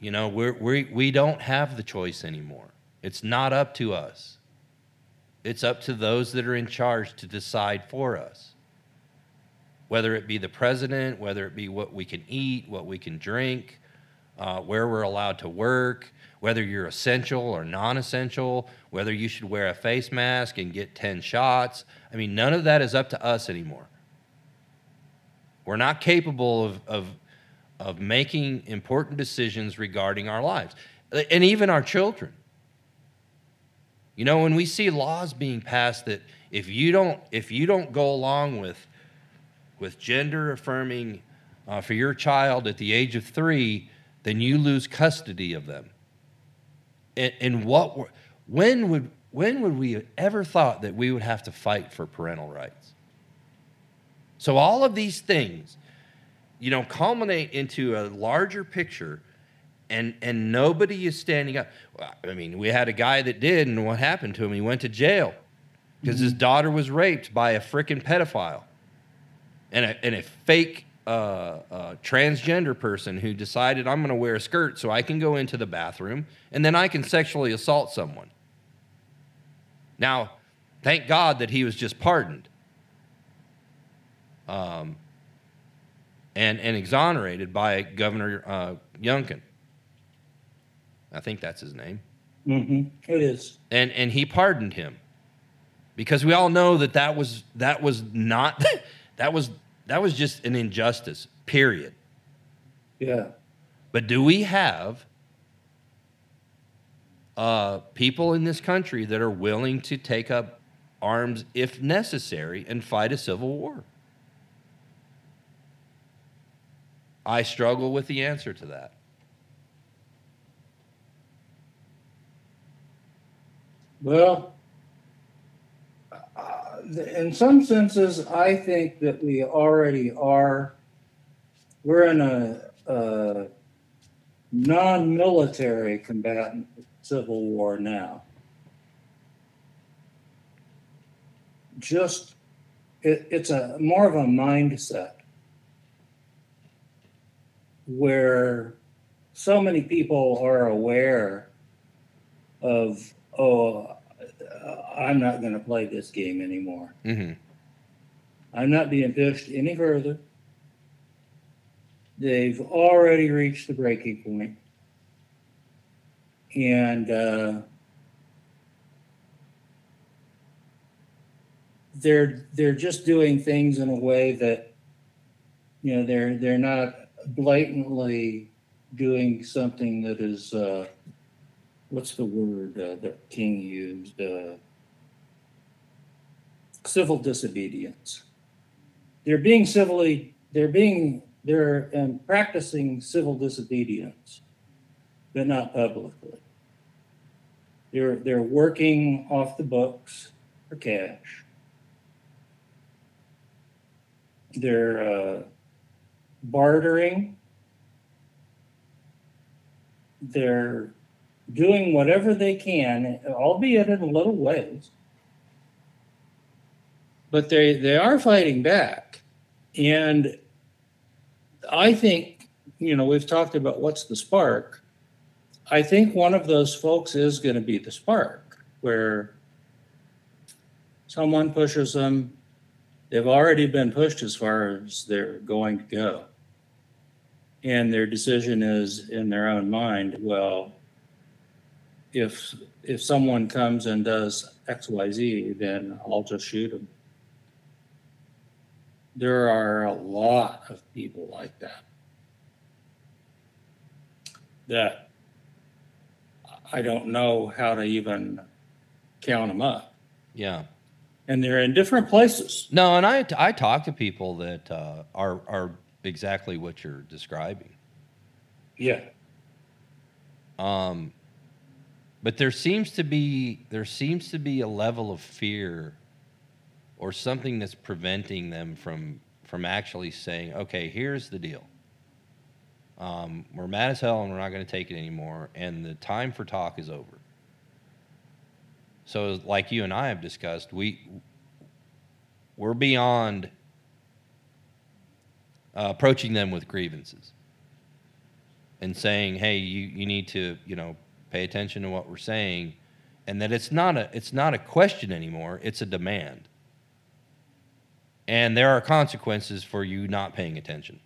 you know, we're, we we don't have the choice anymore. It's not up to us. It's up to those that are in charge to decide for us. Whether it be the president, whether it be what we can eat, what we can drink, uh, where we're allowed to work, whether you're essential or non essential, whether you should wear a face mask and get 10 shots. I mean, none of that is up to us anymore. We're not capable of, of, of making important decisions regarding our lives and even our children. You know, when we see laws being passed that if you don't if you don't go along with with gender affirming uh, for your child at the age of three, then you lose custody of them. And, and what when would when would we have ever thought that we would have to fight for parental rights? So all of these things, you know, culminate into a larger picture and and nobody is standing up. I mean, we had a guy that did, and what happened to him? He went to jail because his mm-hmm. daughter was raped by a freaking pedophile and a, and a fake uh, uh, transgender person who decided I'm going to wear a skirt so I can go into the bathroom and then I can sexually assault someone. Now, thank God that he was just pardoned um, and, and exonerated by Governor uh, Youngkin. I think that's his name. Mm-hmm. It is. And, and he pardoned him because we all know that that was, that was not, that was, that was just an injustice, period. Yeah. But do we have uh, people in this country that are willing to take up arms if necessary and fight a civil war? I struggle with the answer to that. Well, in some senses, I think that we already are. We're in a, a non-military combatant civil war now. Just, it, it's a more of a mindset where so many people are aware of, oh, I'm not going to play this game anymore. Mm-hmm. I'm not being pushed any further. They've already reached the breaking point. And uh, they're they're just doing things in a way that you know they're they're not blatantly doing something that is uh, what's the word uh, that King used? Uh, civil disobedience. They're being civilly, they're being, they're um, practicing civil disobedience, but not publicly. They're, they're working off the books for cash. They're uh, bartering. They're doing whatever they can, albeit in little ways. But they, they are fighting back. And I think, you know, we've talked about what's the spark. I think one of those folks is going to be the spark, where someone pushes them. They've already been pushed as far as they're going to go. And their decision is in their own mind, well, if if someone comes and does XYZ, then I'll just shoot them. There are a lot of people like that. that I don't know how to even count them up. Yeah. And they're in different places. No, and I I talk to people that uh, are are exactly what you're describing. Yeah. Um, but there seems to be there seems to be a level of fear or something that's preventing them from from actually saying, okay, here's the deal. Um, we're mad as hell and we're not going to take it anymore, and the time for talk is over. So, like you and I have discussed, we we're beyond uh, approaching them with grievances and saying, "Hey, you, you need to you know pay attention to what we're saying," and that it's not a it's not a question anymore; it's a demand, and there are consequences for you not paying attention.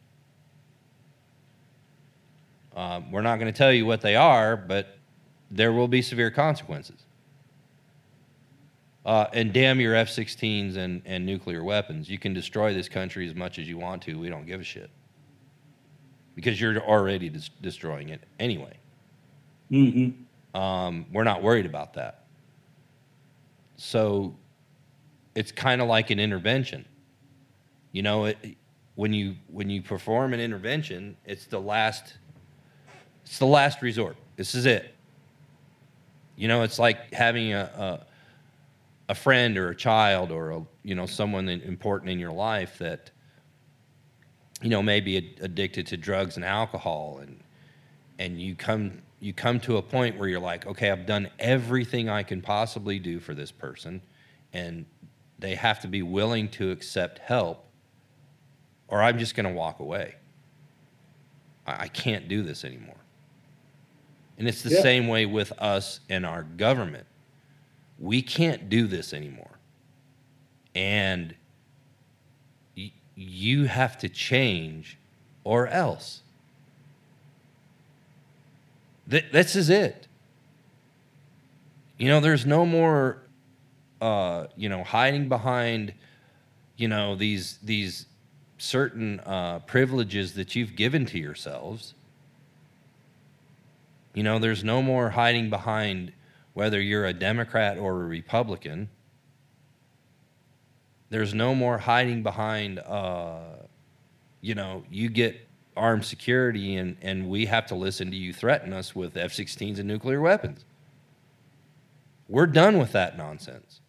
Um, we're not going to tell you what they are, but there will be severe consequences. Uh, and damn your F 16s and, and nuclear weapons. You can destroy this country as much as you want to. We don't give a shit. Because you're already des- destroying it anyway. Mm-hmm. Um, we're not worried about that. So it's kind of like an intervention. You know, it, when you when you perform an intervention, it's the last it's the last resort. This is it. You know, it's like having a, a a friend or a child or a, you know someone important in your life that you know may be addicted to drugs and alcohol and and you come you come to a point where you're like okay I've done everything I can possibly do for this person and they have to be willing to accept help or I'm just going to walk away I, I can't do this anymore and it's the Yeah. same way with us and our government we can't do this anymore. And y- you have to change or else. Th- this is it. You know, there's no more, uh, you know, hiding behind, you know, these these certain uh, privileges that you've given to yourselves. You know, there's no more hiding behind whether you're a Democrat or a Republican. There's no more hiding behind, uh, you know, you get armed security and, and we have to listen to you threaten us with F 16s and nuclear weapons. We're done with that nonsense.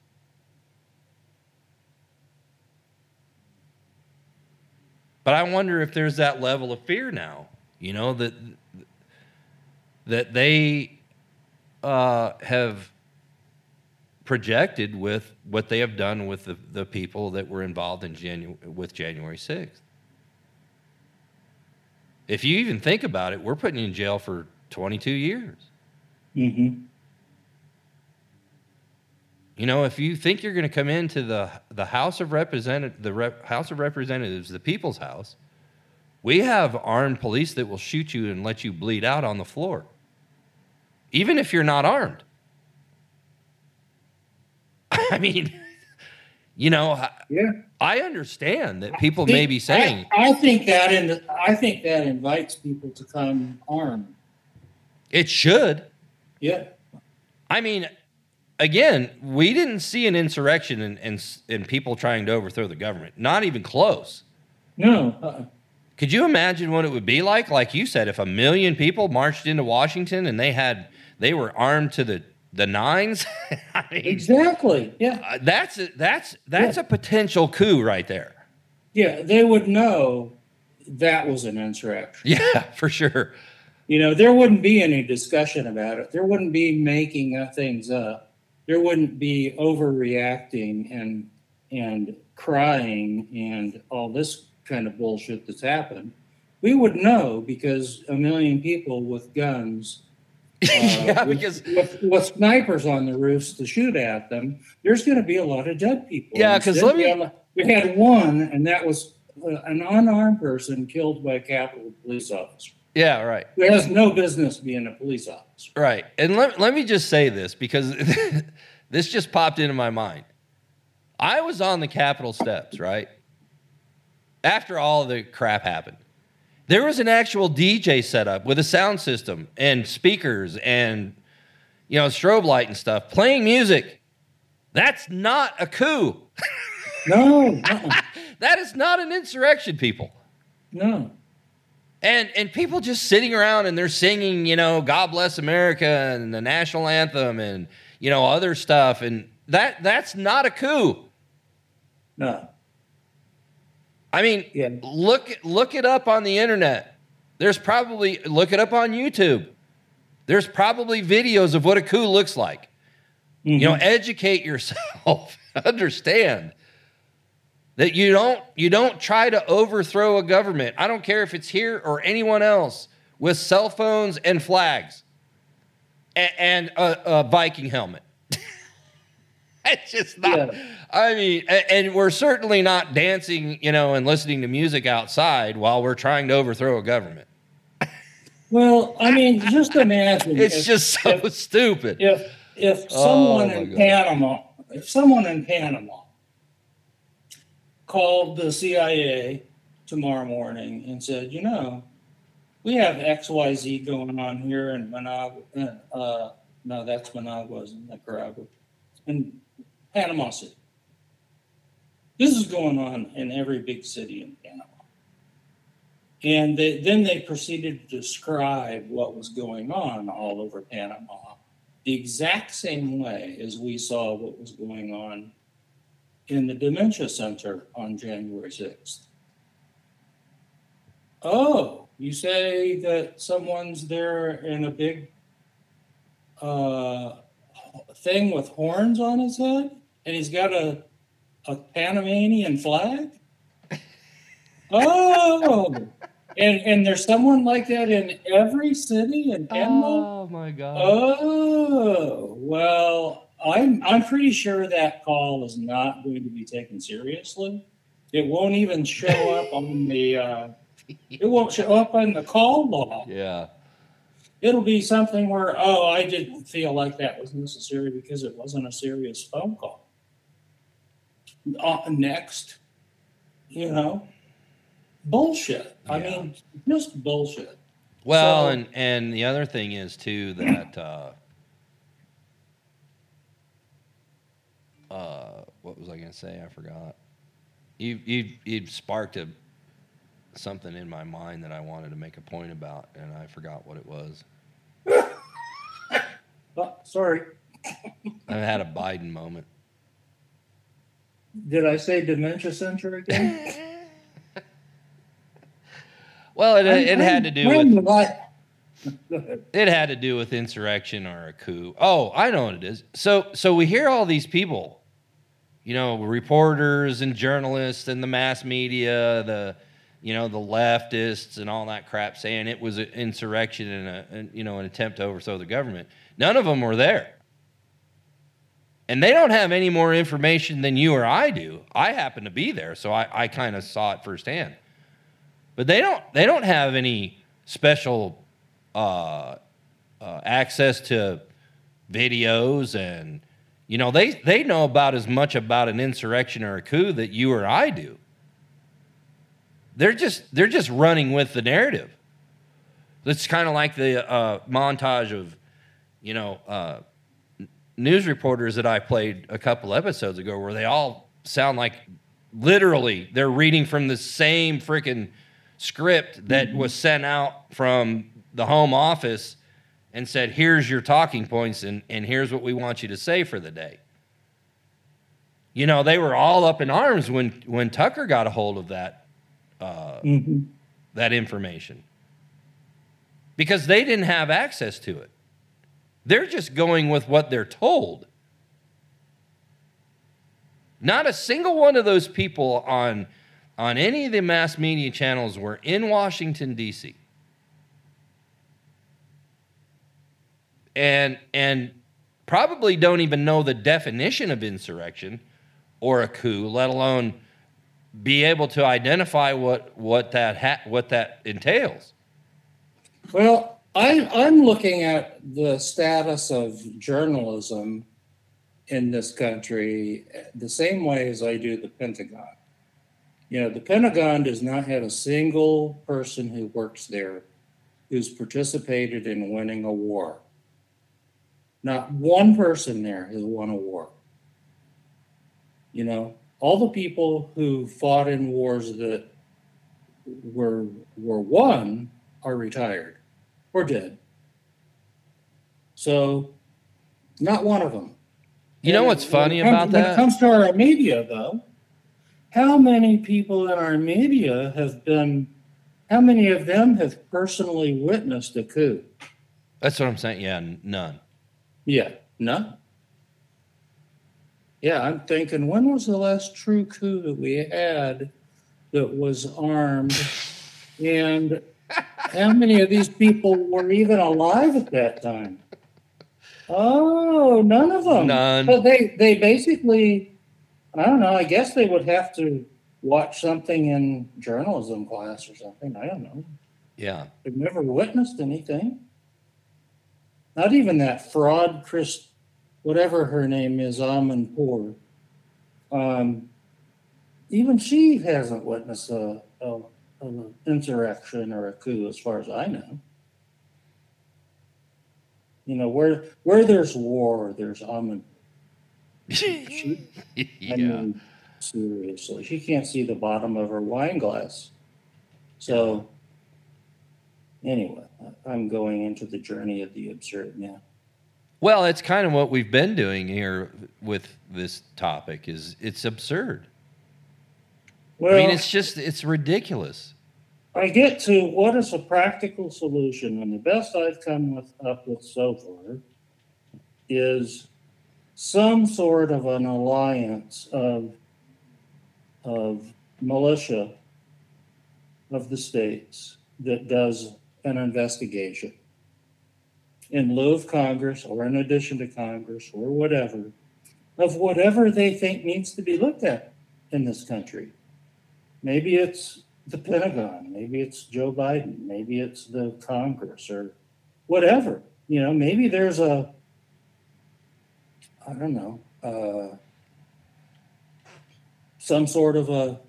But I wonder if there's that level of fear now, you know, that that they uh, have projected with what they have done with the, the people that were involved in Janu- with January 6th. If you even think about it, we're putting you in jail for 22 years. Mm-hmm. You know, if you think you're going to come into the the House of Representative the Rep- House of Representatives, the People's House, we have armed police that will shoot you and let you bleed out on the floor, even if you're not armed. I mean, you know, Yeah. I understand that people may be saying, I, I think that in I think that invites people to come armed. it should. Yeah. I mean, again, we didn't see an insurrection and, and, and people trying to overthrow the government. Not even close. No. Uh-uh. Could you imagine what it would be like? Like you said, if a million people marched into Washington and they had they were armed to the the nines, I mean, Exactly. Yeah. uh, that's a, that's that's a potential coup right there. Yeah. They would know that was an insurrection. Yeah, for sure. You know, there wouldn't be any discussion about it. There wouldn't be making uh, things up. There wouldn't be overreacting and and crying and all this kind of bullshit that's happened. We would know because a million people with guns, yeah, because with, with snipers on the roofs to shoot at them, there's going to be a lot of dead people. Yeah, because let me- we had- one, and that was uh, an unarmed person killed by a Capitol police officer yeah, right. who has no business being a police officer. Right. And let, let me just say this because this just popped into my mind. I was on the Capitol steps, right? After all the crap happened. There was an actual DJ setup with a sound system and speakers and you know strobe light and stuff playing music. That's not a coup. No, uh-uh, That is not an insurrection, people. no. And and people just sitting around and they're singing, you know, God bless America and the national anthem and you know other stuff and that that's not a coup. No. I mean, Yeah. look look it up on the internet. There's probably look it up on YouTube. There's probably videos of what a coup looks like. You know, mm-hmm. educate yourself. Understand that you don't you don't try to overthrow a government. I don't care if it's here or anyone else with cell phones and flags and, and a, a Viking helmet. it's just not. Yeah. I mean, and we're certainly not dancing, you know, and listening to music outside while we're trying to overthrow a government. Well, I mean, just imagine. It's if- just so if- stupid. If, if Oh, someone my in God. Panama, if someone in Panama called the CIA tomorrow morning and said, you know, we have XYZ going on here in Managua, uh, uh, no, that's Managua, isn't Nicaragua, in Panama City. This is going on in every big city in Panama. And they, then they proceeded to describe what was going on all over Panama the exact same way as we saw what was going on in the dementia center on January 6th. Oh, you say that someone's there in a big uh, thing with horns on his head and he's got a, a Panamanian flag? Oh, and, and there's someone like that in every city in Panama? Oh my god. Oh, well, I'm I'm pretty sure that call is not going to be taken seriously. It won't even show up on the uh, it won't show up on the call log. yeah. It'll be something where, oh, I didn't feel like that was necessary because it wasn't a serious phone call. Uh, next, you know, bullshit. I mean, just bullshit. Well, So- and and the other thing is too that uh, uh, what was I going to say? I forgot. You you you sparked a something in my mind that I wanted to make a point about, and I forgot what it was. Oh, sorry. I had a Biden moment. Did I say dementia center again? Well, it, it had to do with it had to do with insurrection or a coup. Oh, I know what it is. So so we hear all these people, you know, reporters and journalists and the mass media, the you know, the leftists and all that crap saying it was an insurrection and a and, you know, an attempt to overthrow the government. None of them were there. And they don't have any more information than you or I do. I happen to be there, so I, I kind of saw it firsthand. But they don't they don't have any special uh, uh, access to videos and you know they they know about as much about an insurrection or a coup that you or I do. They're just they're just running with the narrative. It's kind of like the uh, montage of you know uh, news reporters that I played a couple episodes ago, where they all sound like literally they're reading from the same freaking script that was sent out from the home office and said, here's your talking points and, and here's what we want you to say for the day. You know, they were all up in arms when, when Tucker got a hold of that, uh, Mhm. that information because they didn't have access to it. They're just going with what they're told. Not a single one of those people on, on any of the mass media channels were in Washington, D.C. And, and probably don't even know the definition of insurrection or a coup, let alone be able to identify what, what, that, ha- what that entails. Well, I, I'm looking at the status of journalism in this country the same way as I do the Pentagon. You know, the Pentagon does not have a single person who works there who's participated in winning a war. Not one person there has won a war. You know, all the people who fought in wars that were were won are retired or dead. So, not one of them. You know And what's funny comes- about that? When it comes to our media, though, how many people in our media have been, how many of them have personally witnessed a coup? That's what I'm saying. Yeah, none. Yeah, none. Yeah, I'm thinking, when was the last true coup that we had that was armed? And how many of these people were even alive at that time? Oh, none of them. None. But they, they basically, I don't know, I guess they would have to watch something in journalism class or something. I don't know. Yeah. They've never witnessed anything. Not even that fraud, Chris, whatever her name is, Amanpour. Um, even she hasn't witnessed a, a, an insurrection or a coup, as far as I know. You know, where where there's war, there's Aman. She, I yeah. mean, seriously, she can't see the bottom of her wine glass. So, anyway, I'm going into the journey of the absurd now. Well, it's kind of what we've been doing here with this topic. Is it's absurd. Well, I mean, it's just it's ridiculous. I get to what is a practical solution, and the best I've come with, up with so far is some sort of an alliance of of militia of the states that does an investigation in lieu of Congress or in addition to Congress or whatever of whatever they think needs to be looked at in this country. Maybe it's the Pentagon, maybe it's Joe Biden, maybe it's the Congress or whatever. You know, maybe there's a, I don't know, uh, some sort of a,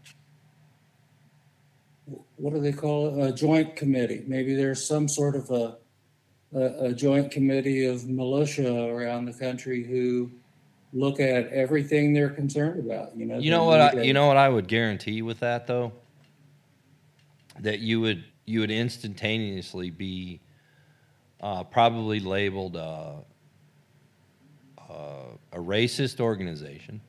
what do they call it? A joint committee. Maybe there's some sort of a, a, a joint committee of militia around the country who look at everything they're concerned about. You know, You know what? I, you know what I would guarantee with that though. That you would you would instantaneously be uh, probably labeled uh, uh, a racist organization,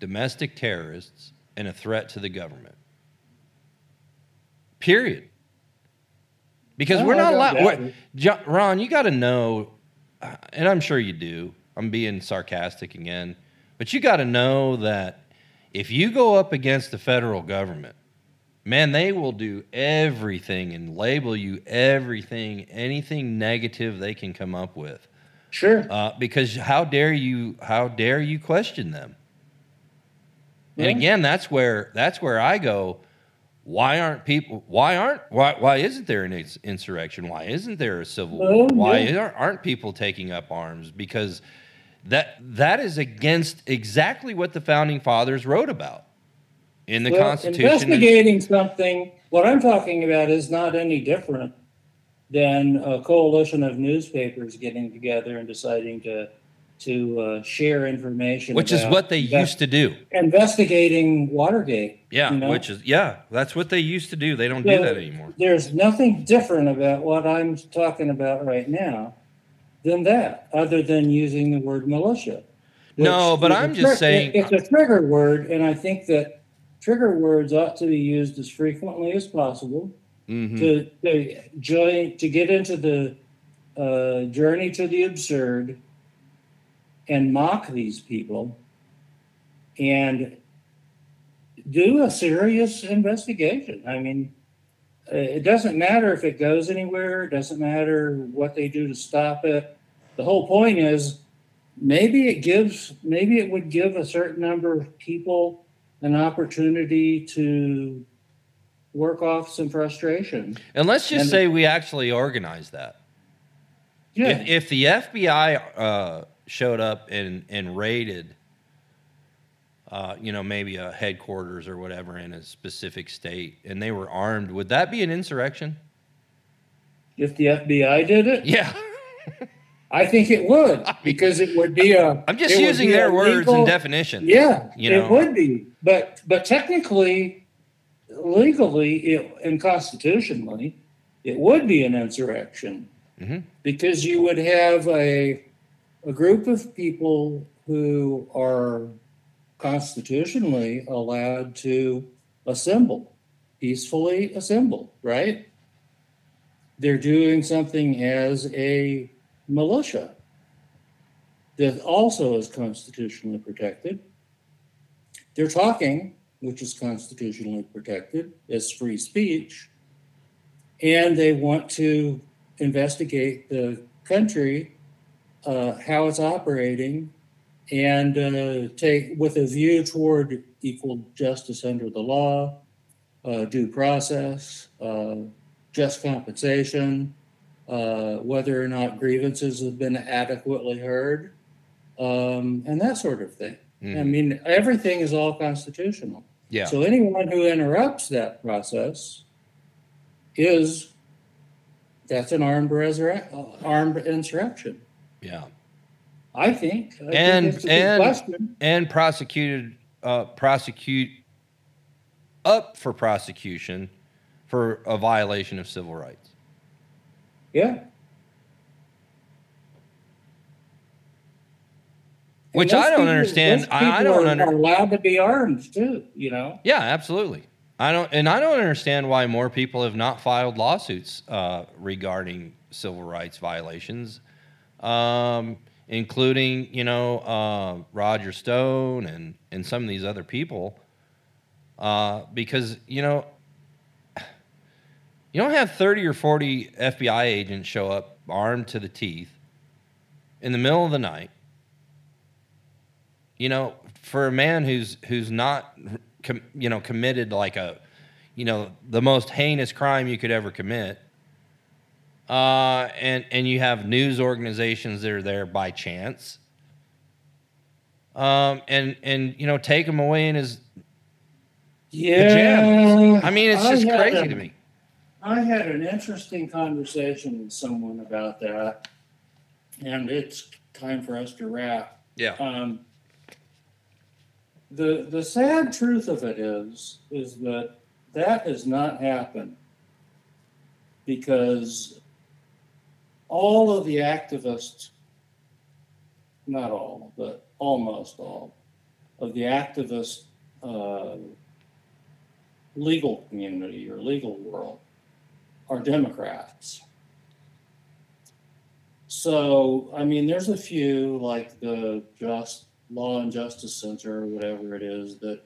domestic terrorists, and a threat to the government. Period. Because No, we're not allowed. doubt we're- it. Jo- Ron, you got to know, uh, and I'm sure you do. I'm being sarcastic again, but you got to know that if you go up against the federal government, man, they will do everything and label you everything, anything negative they can come up with. Sure. Uh, because how dare you? How dare you question them? And again, that's where that's where I go. Why aren't people? Why aren't? Why why isn't there an insurrection? Why isn't there a civil war? Why yeah. aren't, aren't people taking up arms? Because that that is against exactly what the founding fathers wrote about in the Well, Constitution. and- Investigating something, what I'm talking about is not any different than a coalition of newspapers getting together and deciding to to uh, share information. which is what they used to do. investigating Watergate. Yeah, you know? which is yeah, that's what they used to do. They don't do that anymore. There's nothing different about what I'm talking about right now than that, other than using the word militia. No, but I'm just saying- It's a trigger word, and I think that trigger words ought to be used as frequently as possible. Mhm. to to join to get into the uh, journey to the absurd and mock these people and do a serious investigation. I mean, it doesn't matter if it goes anywhere. It doesn't matter what they do to stop it. The whole point is maybe it gives maybe it would give a certain number of people an opportunity to work off some frustration. And let's just And- say we actually organized that. Yeah. If, if the FBI uh, showed up and, and raided uh, you know, maybe a headquarters or whatever in a specific state, and they were armed, would that be an insurrection? If the FBI did it, Yeah. I think it would because it would be a. I'm just using their words and definitions. Yeah, you know. it would be, but but technically, legally, it, and constitutionally, it would be an insurrection Mhm. because you would have a a group of people who are constitutionally allowed to assemble, peacefully assemble, right? They're doing something as a militia that also is constitutionally protected. They're talking, which is constitutionally protected, as free speech. And they want to investigate the country, uh, how it's operating, and uh, take with a view toward equal justice under the law, uh, due process, uh, just compensation, uh, whether or not grievances have been adequately heard, um, and that sort of thing. I Mhm. mean, everything is all constitutional. Yeah. So anyone who interrupts that process is that's an armed resurrect, armed insurrection. yeah. I think. I think And- good and- question. And prosecuted, uh, prosecute up for prosecution for a violation of civil rights. Yeah. Which I don't people- understand. I- I don't understand. allowed to be armed too. You know. Yeah, absolutely. I don't, and I don't understand why more people have not filed lawsuits uh, regarding civil rights violations, um, including you know uh, Roger Stone and and some of these other people, uh, because you know you don't have thirty or forty FBI agents show up armed to the teeth in the middle of the night. You know, for a man who's who's not com, you know committed like a you know the most heinous crime you could ever commit uh, and and you have news organizations that are there by chance um, and and you know take him away in his Yeah. pajamas. I mean, it's I just crazy a- to me. I had an interesting conversation with someone about that, and it's time for us to wrap. Yeah. Um, the the sad truth of it is is that that has not happened because all of the activists, not all, but almost all of the activist uh, legal community or legal world are Democrats. So, I mean, there's a few like the Just Law and Justice Center or whatever it is that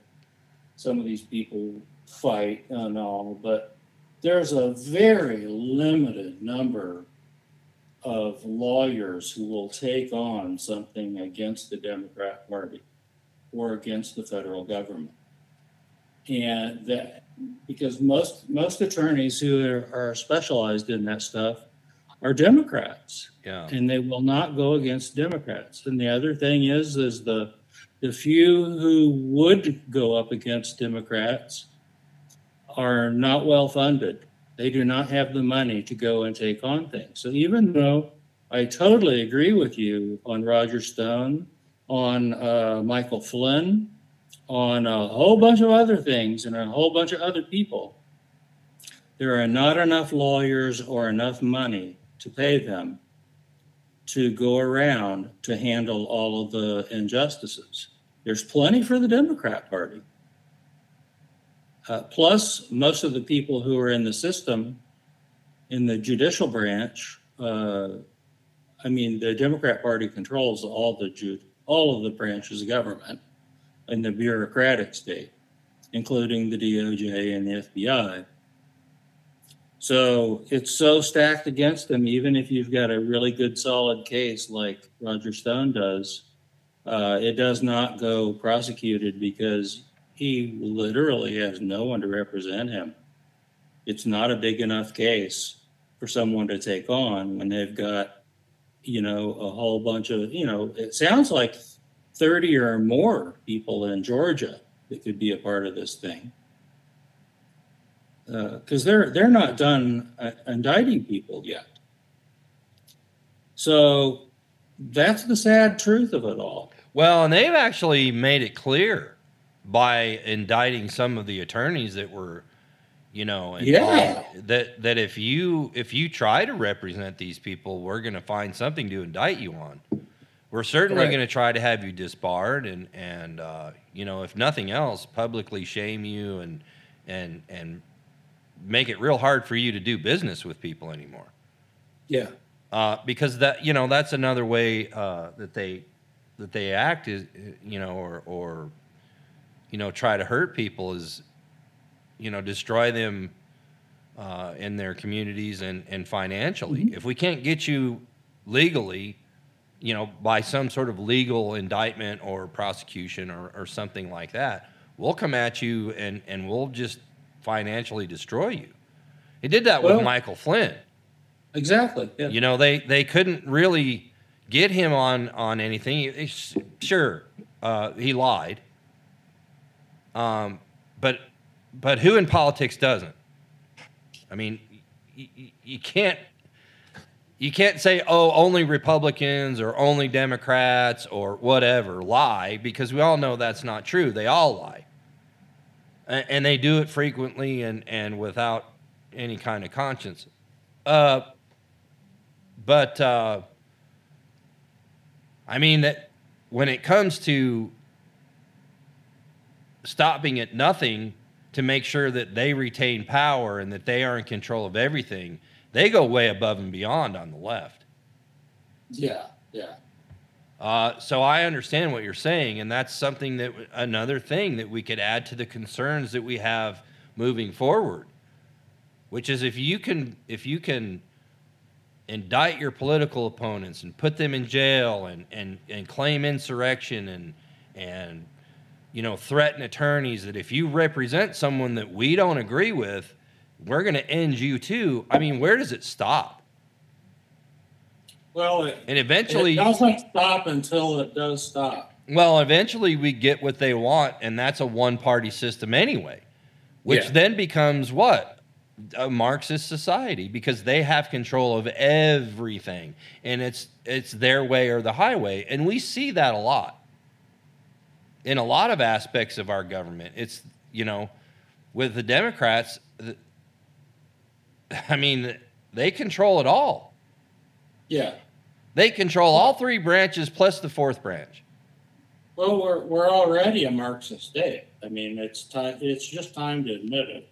some of these people fight and all, but there's a very limited number of lawyers who will take on something against the Democrat Party or against the federal government. And that because most most attorneys who are, are specialized in that stuff are Democrats Yeah. and they will not go against Democrats. And the other thing is, is the the few who would go up against Democrats are not well funded. They do not have the money to go and take on things. So even though I totally agree with you on Roger Stone, on uh, Michael Flynn, on a whole bunch of other things, and a whole bunch of other people, there are not enough lawyers or enough money to pay them to go around to handle all of the injustices. There's plenty for the Democrat Party. Uh, plus, most of the people who are in the system, in the judicial branch, uh, I mean, the Democrat Party controls all the ju- all of the branches of government in the bureaucratic state, including the DOJ and the FBI. So it's so stacked against them, even if you've got a really good solid case like Roger Stone does, uh, it does not go prosecuted because he literally has no one to represent him. It's not a big enough case for someone to take on when they've got, you know, a whole bunch of, you know, it sounds like thirty or more people in Georgia that could be a part of this thing. Because they're, they're not done uh, indicting people yet. So that's the sad truth of it all. Well, and they've actually made it clear by indicting some of the attorneys that were, you know, Yeah. that that if you if you try to represent these people, we're going to find something to indict you on. We're certainly Right. going to try to have you disbarred and and uh, you know, if nothing else, publicly shame you and and and make it real hard for you to do business with people anymore Yeah. uh, because that you know that's another way uh, that they that they act is you know or or you know try to hurt people is you know destroy them uh, in their communities and and financially. If we can't get you legally, you know, by some sort of legal indictment or prosecution or, or something like that, we'll come at you and and we'll just financially destroy you. He did that with Michael Flynn. Exactly. Yeah. You know, they they couldn't really get him on on anything. Sure, uh, he lied. Um, but but who in politics doesn't? I mean, y- y- you can't you can't say oh only Republicans or only Democrats or whatever lie because we all know that's not true. They all lie, A- and they do it frequently and and without any kind of conscience. Uh, but uh, I mean that when it comes to stopping at nothing to make sure that they retain power and that they are in control of everything, they go way above and beyond on the left. Yeah. Yeah. Uh, so I understand what you're saying, and that's something that another thing that we could add to the concerns that we have moving forward, which is if you can if you can indict your political opponents and put them in jail and and and claim insurrection and and you know threaten attorneys that if you represent someone that we don't agree with, we're going to end you too. I mean, where does it stop? Well, it, And it eventually, doesn't stop until it does stop. Well, eventually we get what they want, and that's a one party system anyway, which Yeah. then becomes what? A Marxist society because they have control of everything and it's it's their way or the highway. And we see that a lot. In a lot of aspects of our government. It's, you know, with the Democrats, th- I mean, they control it all. Yeah. They control all three branches plus the fourth branch. Well, we're, we're already a Marxist state. I mean, it's time, it's just time to admit it.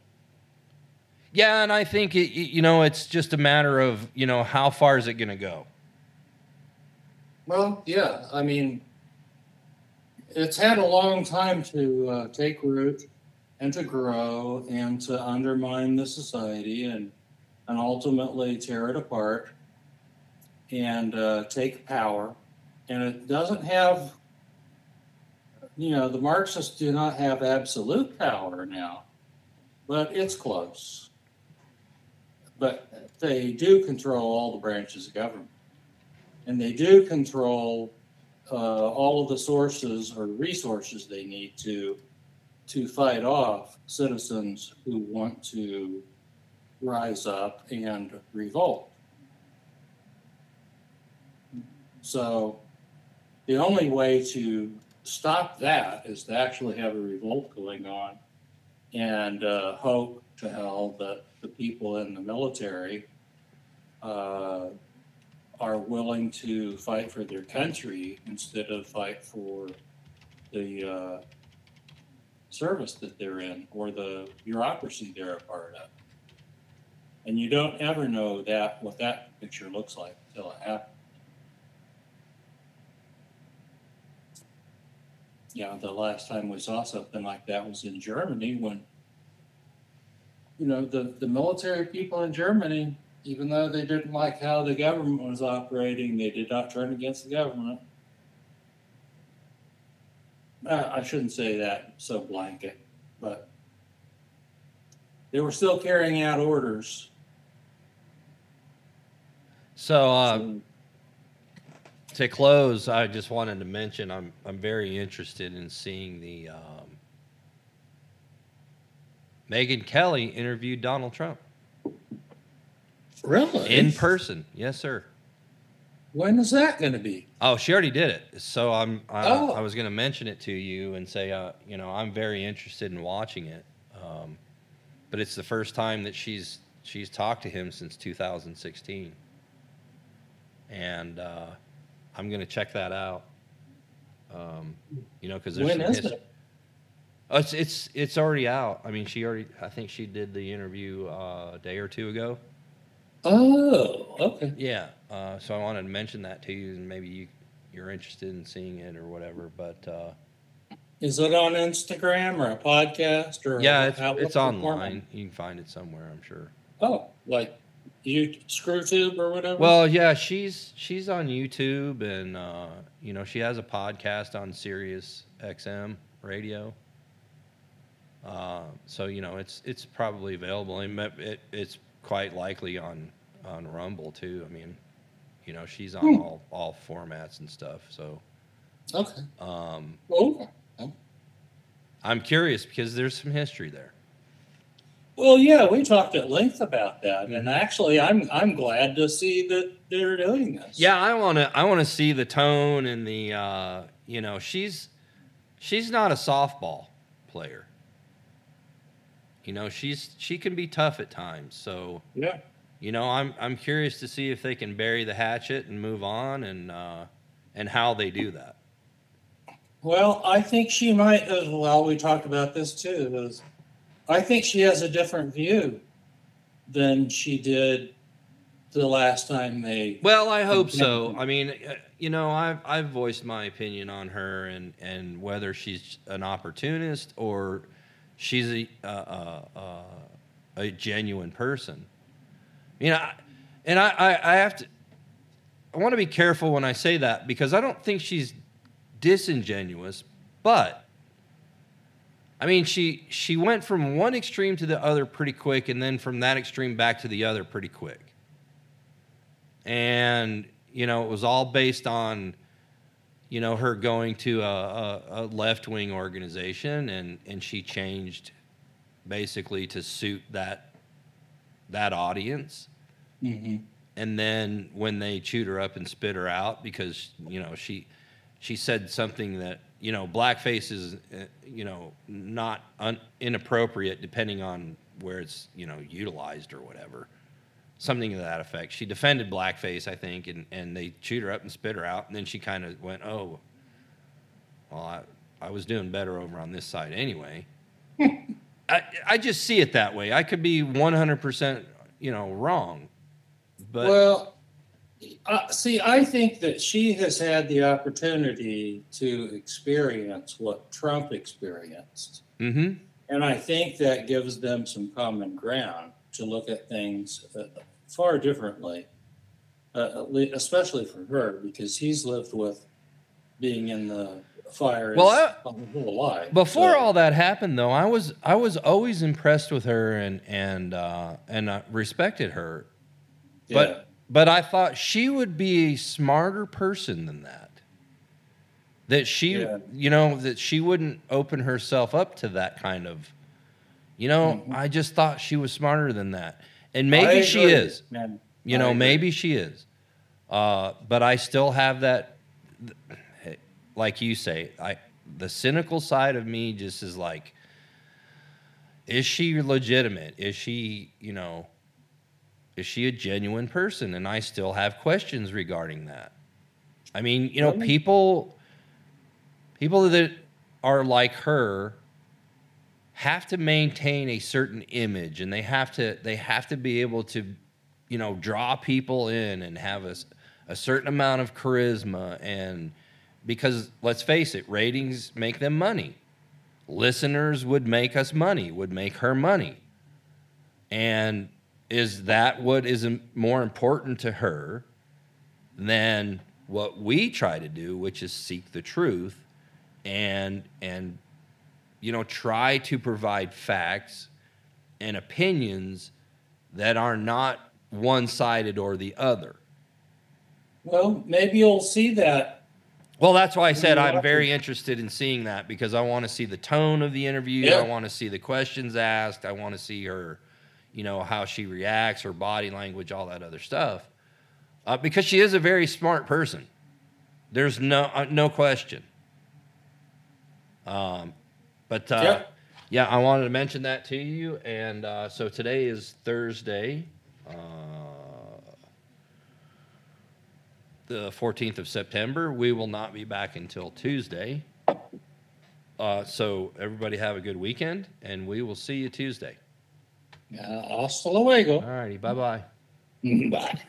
Yeah, and I think it, you know it's just a matter of you know how far is it going to go. Well, yeah, I mean, it's had a long time to uh, take root and to grow and to undermine the society and and ultimately tear it apart and uh, take power. And it doesn't have, you know, the Marxists do not have absolute power now, but it's close. But they do control all the branches of government. And they do control uh, all of the sources or resources they need to to fight off citizens who want to rise up and revolt. So the only way to stop that is to actually have a revolt going on and uh, hope to hell that the people in the military uh, are willing to fight for their country instead of fight for the uh, service that they're in or the bureaucracy they're a part of. And you don't ever know that what that picture looks like until it happens. Yeah, the last time we saw something like that was in Germany when, you know, the, the military people in Germany even though they didn't like how the government was operating, they did not turn against the government. Uh, I shouldn't say that so blanket, but they were still carrying out orders. So So, to close, I just wanted to mention I'm I'm very interested in seeing the um, Megyn Kelly interviewed Donald Trump Really? in person. Yes, sir. When is that going to be? Oh, she already did it. So I'm. I, Oh. I was going to mention it to you and say, uh, you know, I'm very interested in watching it. Um, but it's the first time that she's she's talked to him since 2016, and uh, I'm going to check that out. Um, you know, because there's When is it? Oh, it's it's it's already out. I mean, she already. I think she did the interview uh, a day or two ago. Oh, okay. Yeah. Uh, so I wanted to mention that to you, and maybe you you're interested in seeing it or whatever. But uh, Is it on Instagram or a podcast or? yeah, it's it's online. You can find it somewhere, I'm sure. Oh, like you ScrewTube or whatever? Well, yeah, she's she's on YouTube, and uh, you know she has a podcast on Sirius XM radio. Uh, so you know it's it's probably available, it, it's quite likely on on Rumble too. I mean, you know she's on Hmm. all all formats and stuff. So okay. um, Oh, I'm curious because there's some history there. well, yeah, we talked at length about that, Mm-hmm. and actually, I'm I'm glad to see that they're doing this. Yeah, I want to. I want to see the tone and the. Uh, you know, she's she's not a softball player. You know, she's she can be tough at times. So yeah. you know, I'm I'm curious to see if they can bury the hatchet and move on, and uh, and how they do that. Well, I think she might as well. We talked about this too. Is I think she has a different view than she did the last time they. Well, I hope so. I mean, uh, you know, I've I've voiced my opinion on her and and whether she's an opportunist or she's a uh, uh, a genuine person. You know, and I, I I have to. I want to be careful when I say that because I don't think she's disingenuous, but I mean she she went from one extreme to the other pretty quick, and then from that extreme back to the other pretty quick and you know it was all based on you know her going to a, a, a left-wing organization and and she changed basically to suit that that audience Mhm. and then when they chewed her up and spit her out because you know she she said something that you know blackface is uh, you know not un, inappropriate depending on where it's you know utilized or whatever something to that effect. She defended blackface i think and and they chewed her up and spit her out and then she kind of went oh well i i was doing better over on this side anyway. I, I just see it that way. I could be 100% you know wrong but well, uh, see, I think that she has had the opportunity to experience what Trump experienced. hmm And I think that gives them some common ground to look at things uh, far differently, uh, especially for her, because he's lived with being in the fire Well, his I- whole life. Before So- all that happened, though, I was I was always impressed with her and and uh, and uh, respected her, but Yeah. but I thought she would be a smarter person than that. That she, Yeah. you know, that she wouldn't open herself up to that kind of, you know. Mhm. I just thought she was smarter than that, and maybe she is. man. You I know, agree. maybe she is. Uh, but I still have that, like you say, I the cynical side of me just is like, is she legitimate? Is she, you know, is she a genuine person? And I still have questions regarding that. I mean, you know, people, people that are like her have to maintain a certain image and they have to they have to be able to you know draw people in and have a, a certain amount of charisma. And because let's face it ratings make them money. Listeners would make us money would make her money. And is that what is more important to her than what we try to do which is seek the truth and and you know try to provide facts and opinions that are not one-sided or the other Well, maybe you'll see that. Well, that's why I said I'm very interested in seeing that because I want to see the tone of the interview. Yeah. I want to see the questions asked. I want to see her, you know, how she reacts, her body language, all that other stuff. Uh, because she is a very smart person. There's no uh, no question. Um, but uh, Yeah. yeah, I wanted to mention that to you. And uh, so today is Thursday. Uh, the 14th of September. We will not be back until Tuesday. Uh, so everybody have a good weekend, and we will see you Tuesday. Hasta luego. All righty, bye bye. Bye.